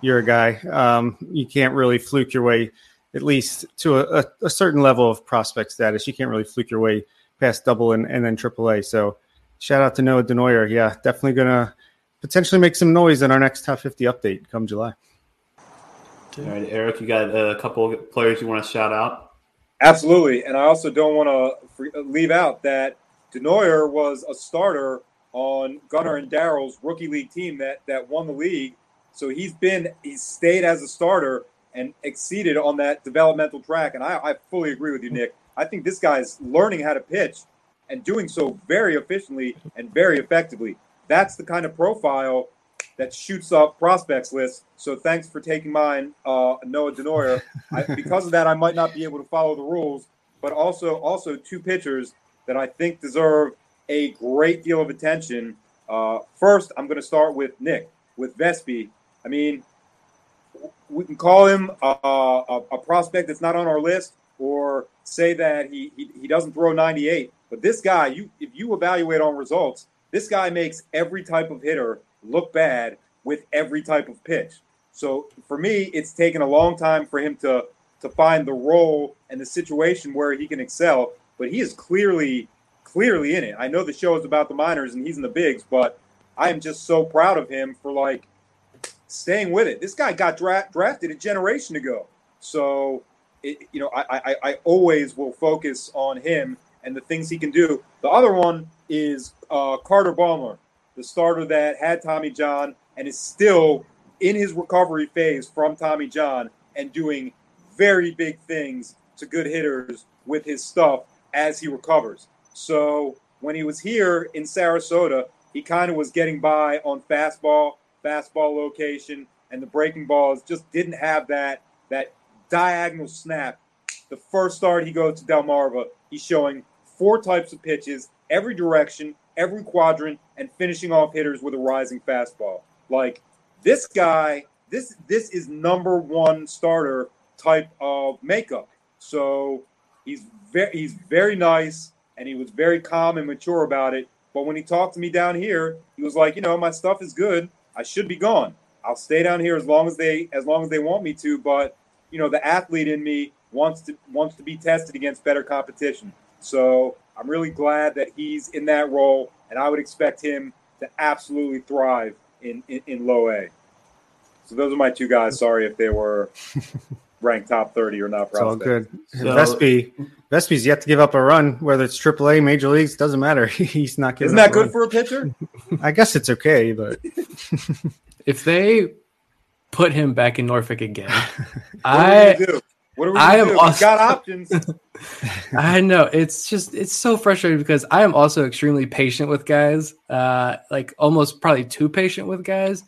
you're a guy. Um, you can't really fluke your way, at least to a, a, a, certain level of prospect status. You can't really fluke your way past Double and, and then Triple A. So shout out to Noah Denoyer. Yeah, definitely gonna potentially make some noise in our next top 50 update come July. All right, Eric, you got a couple of players you want to shout out? Absolutely. And I also don't want to leave out that Denoyer was a starter on Gunnar and Daryl's rookie league team that, that won the league. So he's been, he's stayed as a starter and exceeded on that developmental track. And I, I fully agree with you, Nick. I think this guy's learning how to pitch and doing so very efficiently and very effectively that's the kind of profile that shoots up prospects lists. So thanks for taking mine, uh, Noah Denoyer. I, because of that, I might not be able to follow the rules, but also also two pitchers that I think deserve a great deal of attention. Uh, first, I'm going to start with Nick with Vespi. I mean, we can call him a, a, a, prospect that's not on our list, or say that he, he he doesn't throw 98. But this guy, you if you evaluate on results, this guy makes every type of hitter look bad with every type of pitch. So for me, it's taken a long time for him to to find the role and the situation where he can excel. But he is clearly clearly in it. I know the show is about the minors and he's in the bigs, but I am just so proud of him for like staying with it. This guy got dra- drafted a generation ago, so it, you know I, I I always will focus on him and the things he can do. The other one is uh, Carter Baumler, the starter that had Tommy John and is still in his recovery phase from Tommy John and doing very big things to good hitters with his stuff as he recovers. So when he was here in Sarasota, he kind of was getting by on fastball, fastball location, and the breaking balls just didn't have that that diagonal snap. The first start he goes to Delmarva, he's showing four types of pitches, every direction, every quadrant, and finishing off hitters with a rising fastball. Like this guy, this this is number one starter type of makeup. So he's very he's very nice and he was very calm and mature about it. But when he talked to me down here, he was like, you know, my stuff is good. I should be gone. I'll stay down here as long as they as long as they want me to. But you know, the athlete in me wants to wants to be tested against better competition. So I'm really glad that he's in that role, and I would expect him to absolutely thrive in, in, in low A. So those are my two guys. Sorry if they were ranked top 30 or not. It's all good. So, Vespi, Vespi's yet to give up a run, whether it's AAA, Major Leagues, doesn't matter. He's not giving. Isn't that good run. for a pitcher? I guess it's okay, but if they put him back in Norfolk again, I what are we I am do? Also, got options. I know it's just it's so frustrating because I am also extremely patient with guys, uh, like almost probably too patient with guys.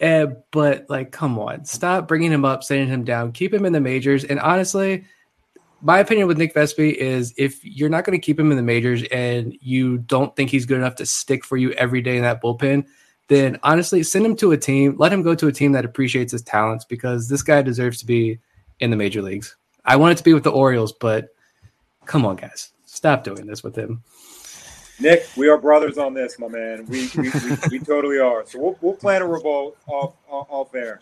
Uh, but like, come on, stop bringing him up, sending him down, keep him in the majors. And honestly, my opinion with Nick Vespi is if you're not going to keep him in the majors and you don't think he's good enough to stick for you every day in that bullpen, then honestly, send him to a team. Let him go to a team that appreciates his talents because this guy deserves to be in the major leagues. I want it to be with the Orioles, but come on, guys, stop doing this with him. Nick, we are brothers on this, my man. We we, we, we totally are. So we'll, we'll plan a revolt off, off, off there.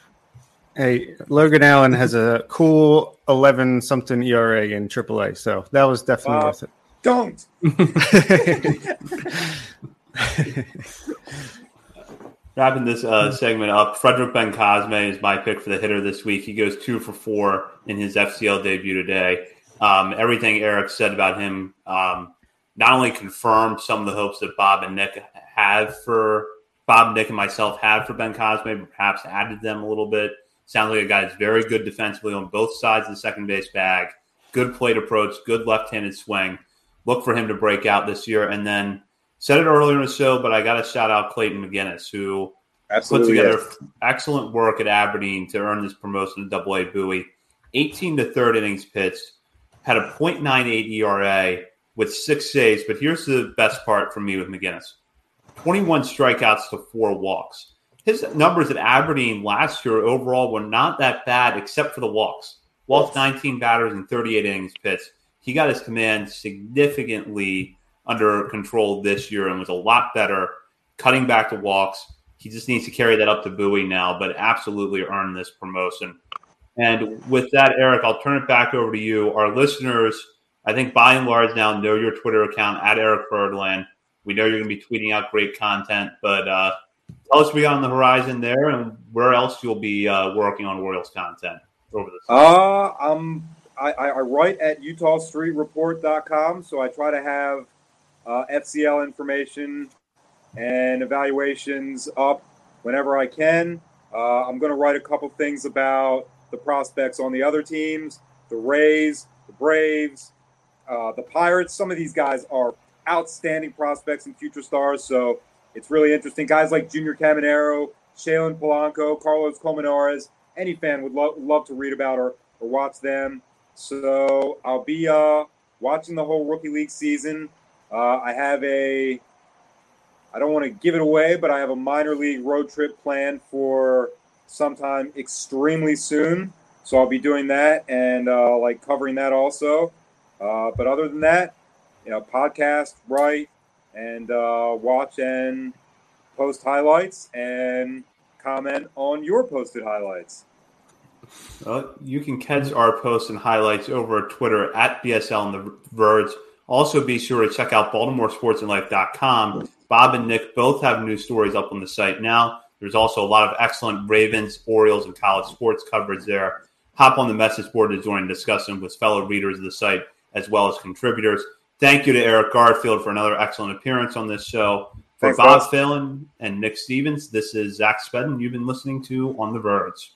Hey, Logan Allen has a cool eleven something ERA in AAA, so that was definitely uh, worth it. Don't. Wrapping this uh, segment up, Frederick Bencosme is my pick for the hitter this week. He goes two for four in his FCL debut today. Um, everything Eric said about him um, not only confirmed some of the hopes that Bob and Nick have for Bob, Nick, and myself have for Bencosme, but perhaps added them a little bit. Sounds like a guy that's very good defensively on both sides of the second base bag. Good plate approach, good left-handed swing. Look for him to break out this year, and then Said it earlier in the show, but I got to shout out Clayton McGinness, who Absolutely, put together yes. excellent work at Aberdeen to earn this promotion to Double A Bowie. 18 to third innings pitched, had a .98 ERA with six saves. But here's the best part for me with McGinness: 21 strikeouts to four walks. His numbers at Aberdeen last year overall were not that bad, except for the walks. Walked 19 batters in 38 innings pitched. He got his command significantly under control this year and was a lot better cutting back the walks. He just needs to carry that up to Bowie now, but absolutely earned this promotion. And with that, Eric, I'll turn it back over to you. Our listeners, I think by and large now know your Twitter account at Eric Ferdland. We know you're going to be tweeting out great content, but uh, tell us we got on the horizon there and where else you'll be uh, working on Royals content over this. Uh, um, I, I write at EutawStreetReport.com, so I try to have uh, FCL information and evaluations up whenever I can. Uh, I'm going to write a couple things about the prospects on the other teams, the Rays, the Braves, uh, the Pirates. Some of these guys are outstanding prospects and future stars, so it's really interesting. Guys like Junior Caminero, Shalin Polanco, Carlos Colmenares. Any fan would lo- love to read about or, or watch them. So I'll be uh, watching the whole rookie league season. Uh, I have a, I don't want to give it away, but I have a minor league road trip planned for sometime extremely soon. So I'll be doing that and uh, like covering that also. Uh, but other than that, you know, podcast, write, and uh, watch and post highlights and comment on your posted highlights. You can catch our posts and highlights over Twitter at BSL and the Verge. Also, be sure to check out BaltimoreSportsAndLife.com. Bob and Nick both have new stories up on the site now. There's also a lot of excellent Ravens, Orioles, and college sports coverage there. Hop on the message board to join and discuss them with fellow readers of the site as well as contributors. Thank you to Eric Garfield for another excellent appearance on this show. For Thanks, Bob. Phelan and Nick Stevens, this is Zach Spedden. You've been listening to On the Verge.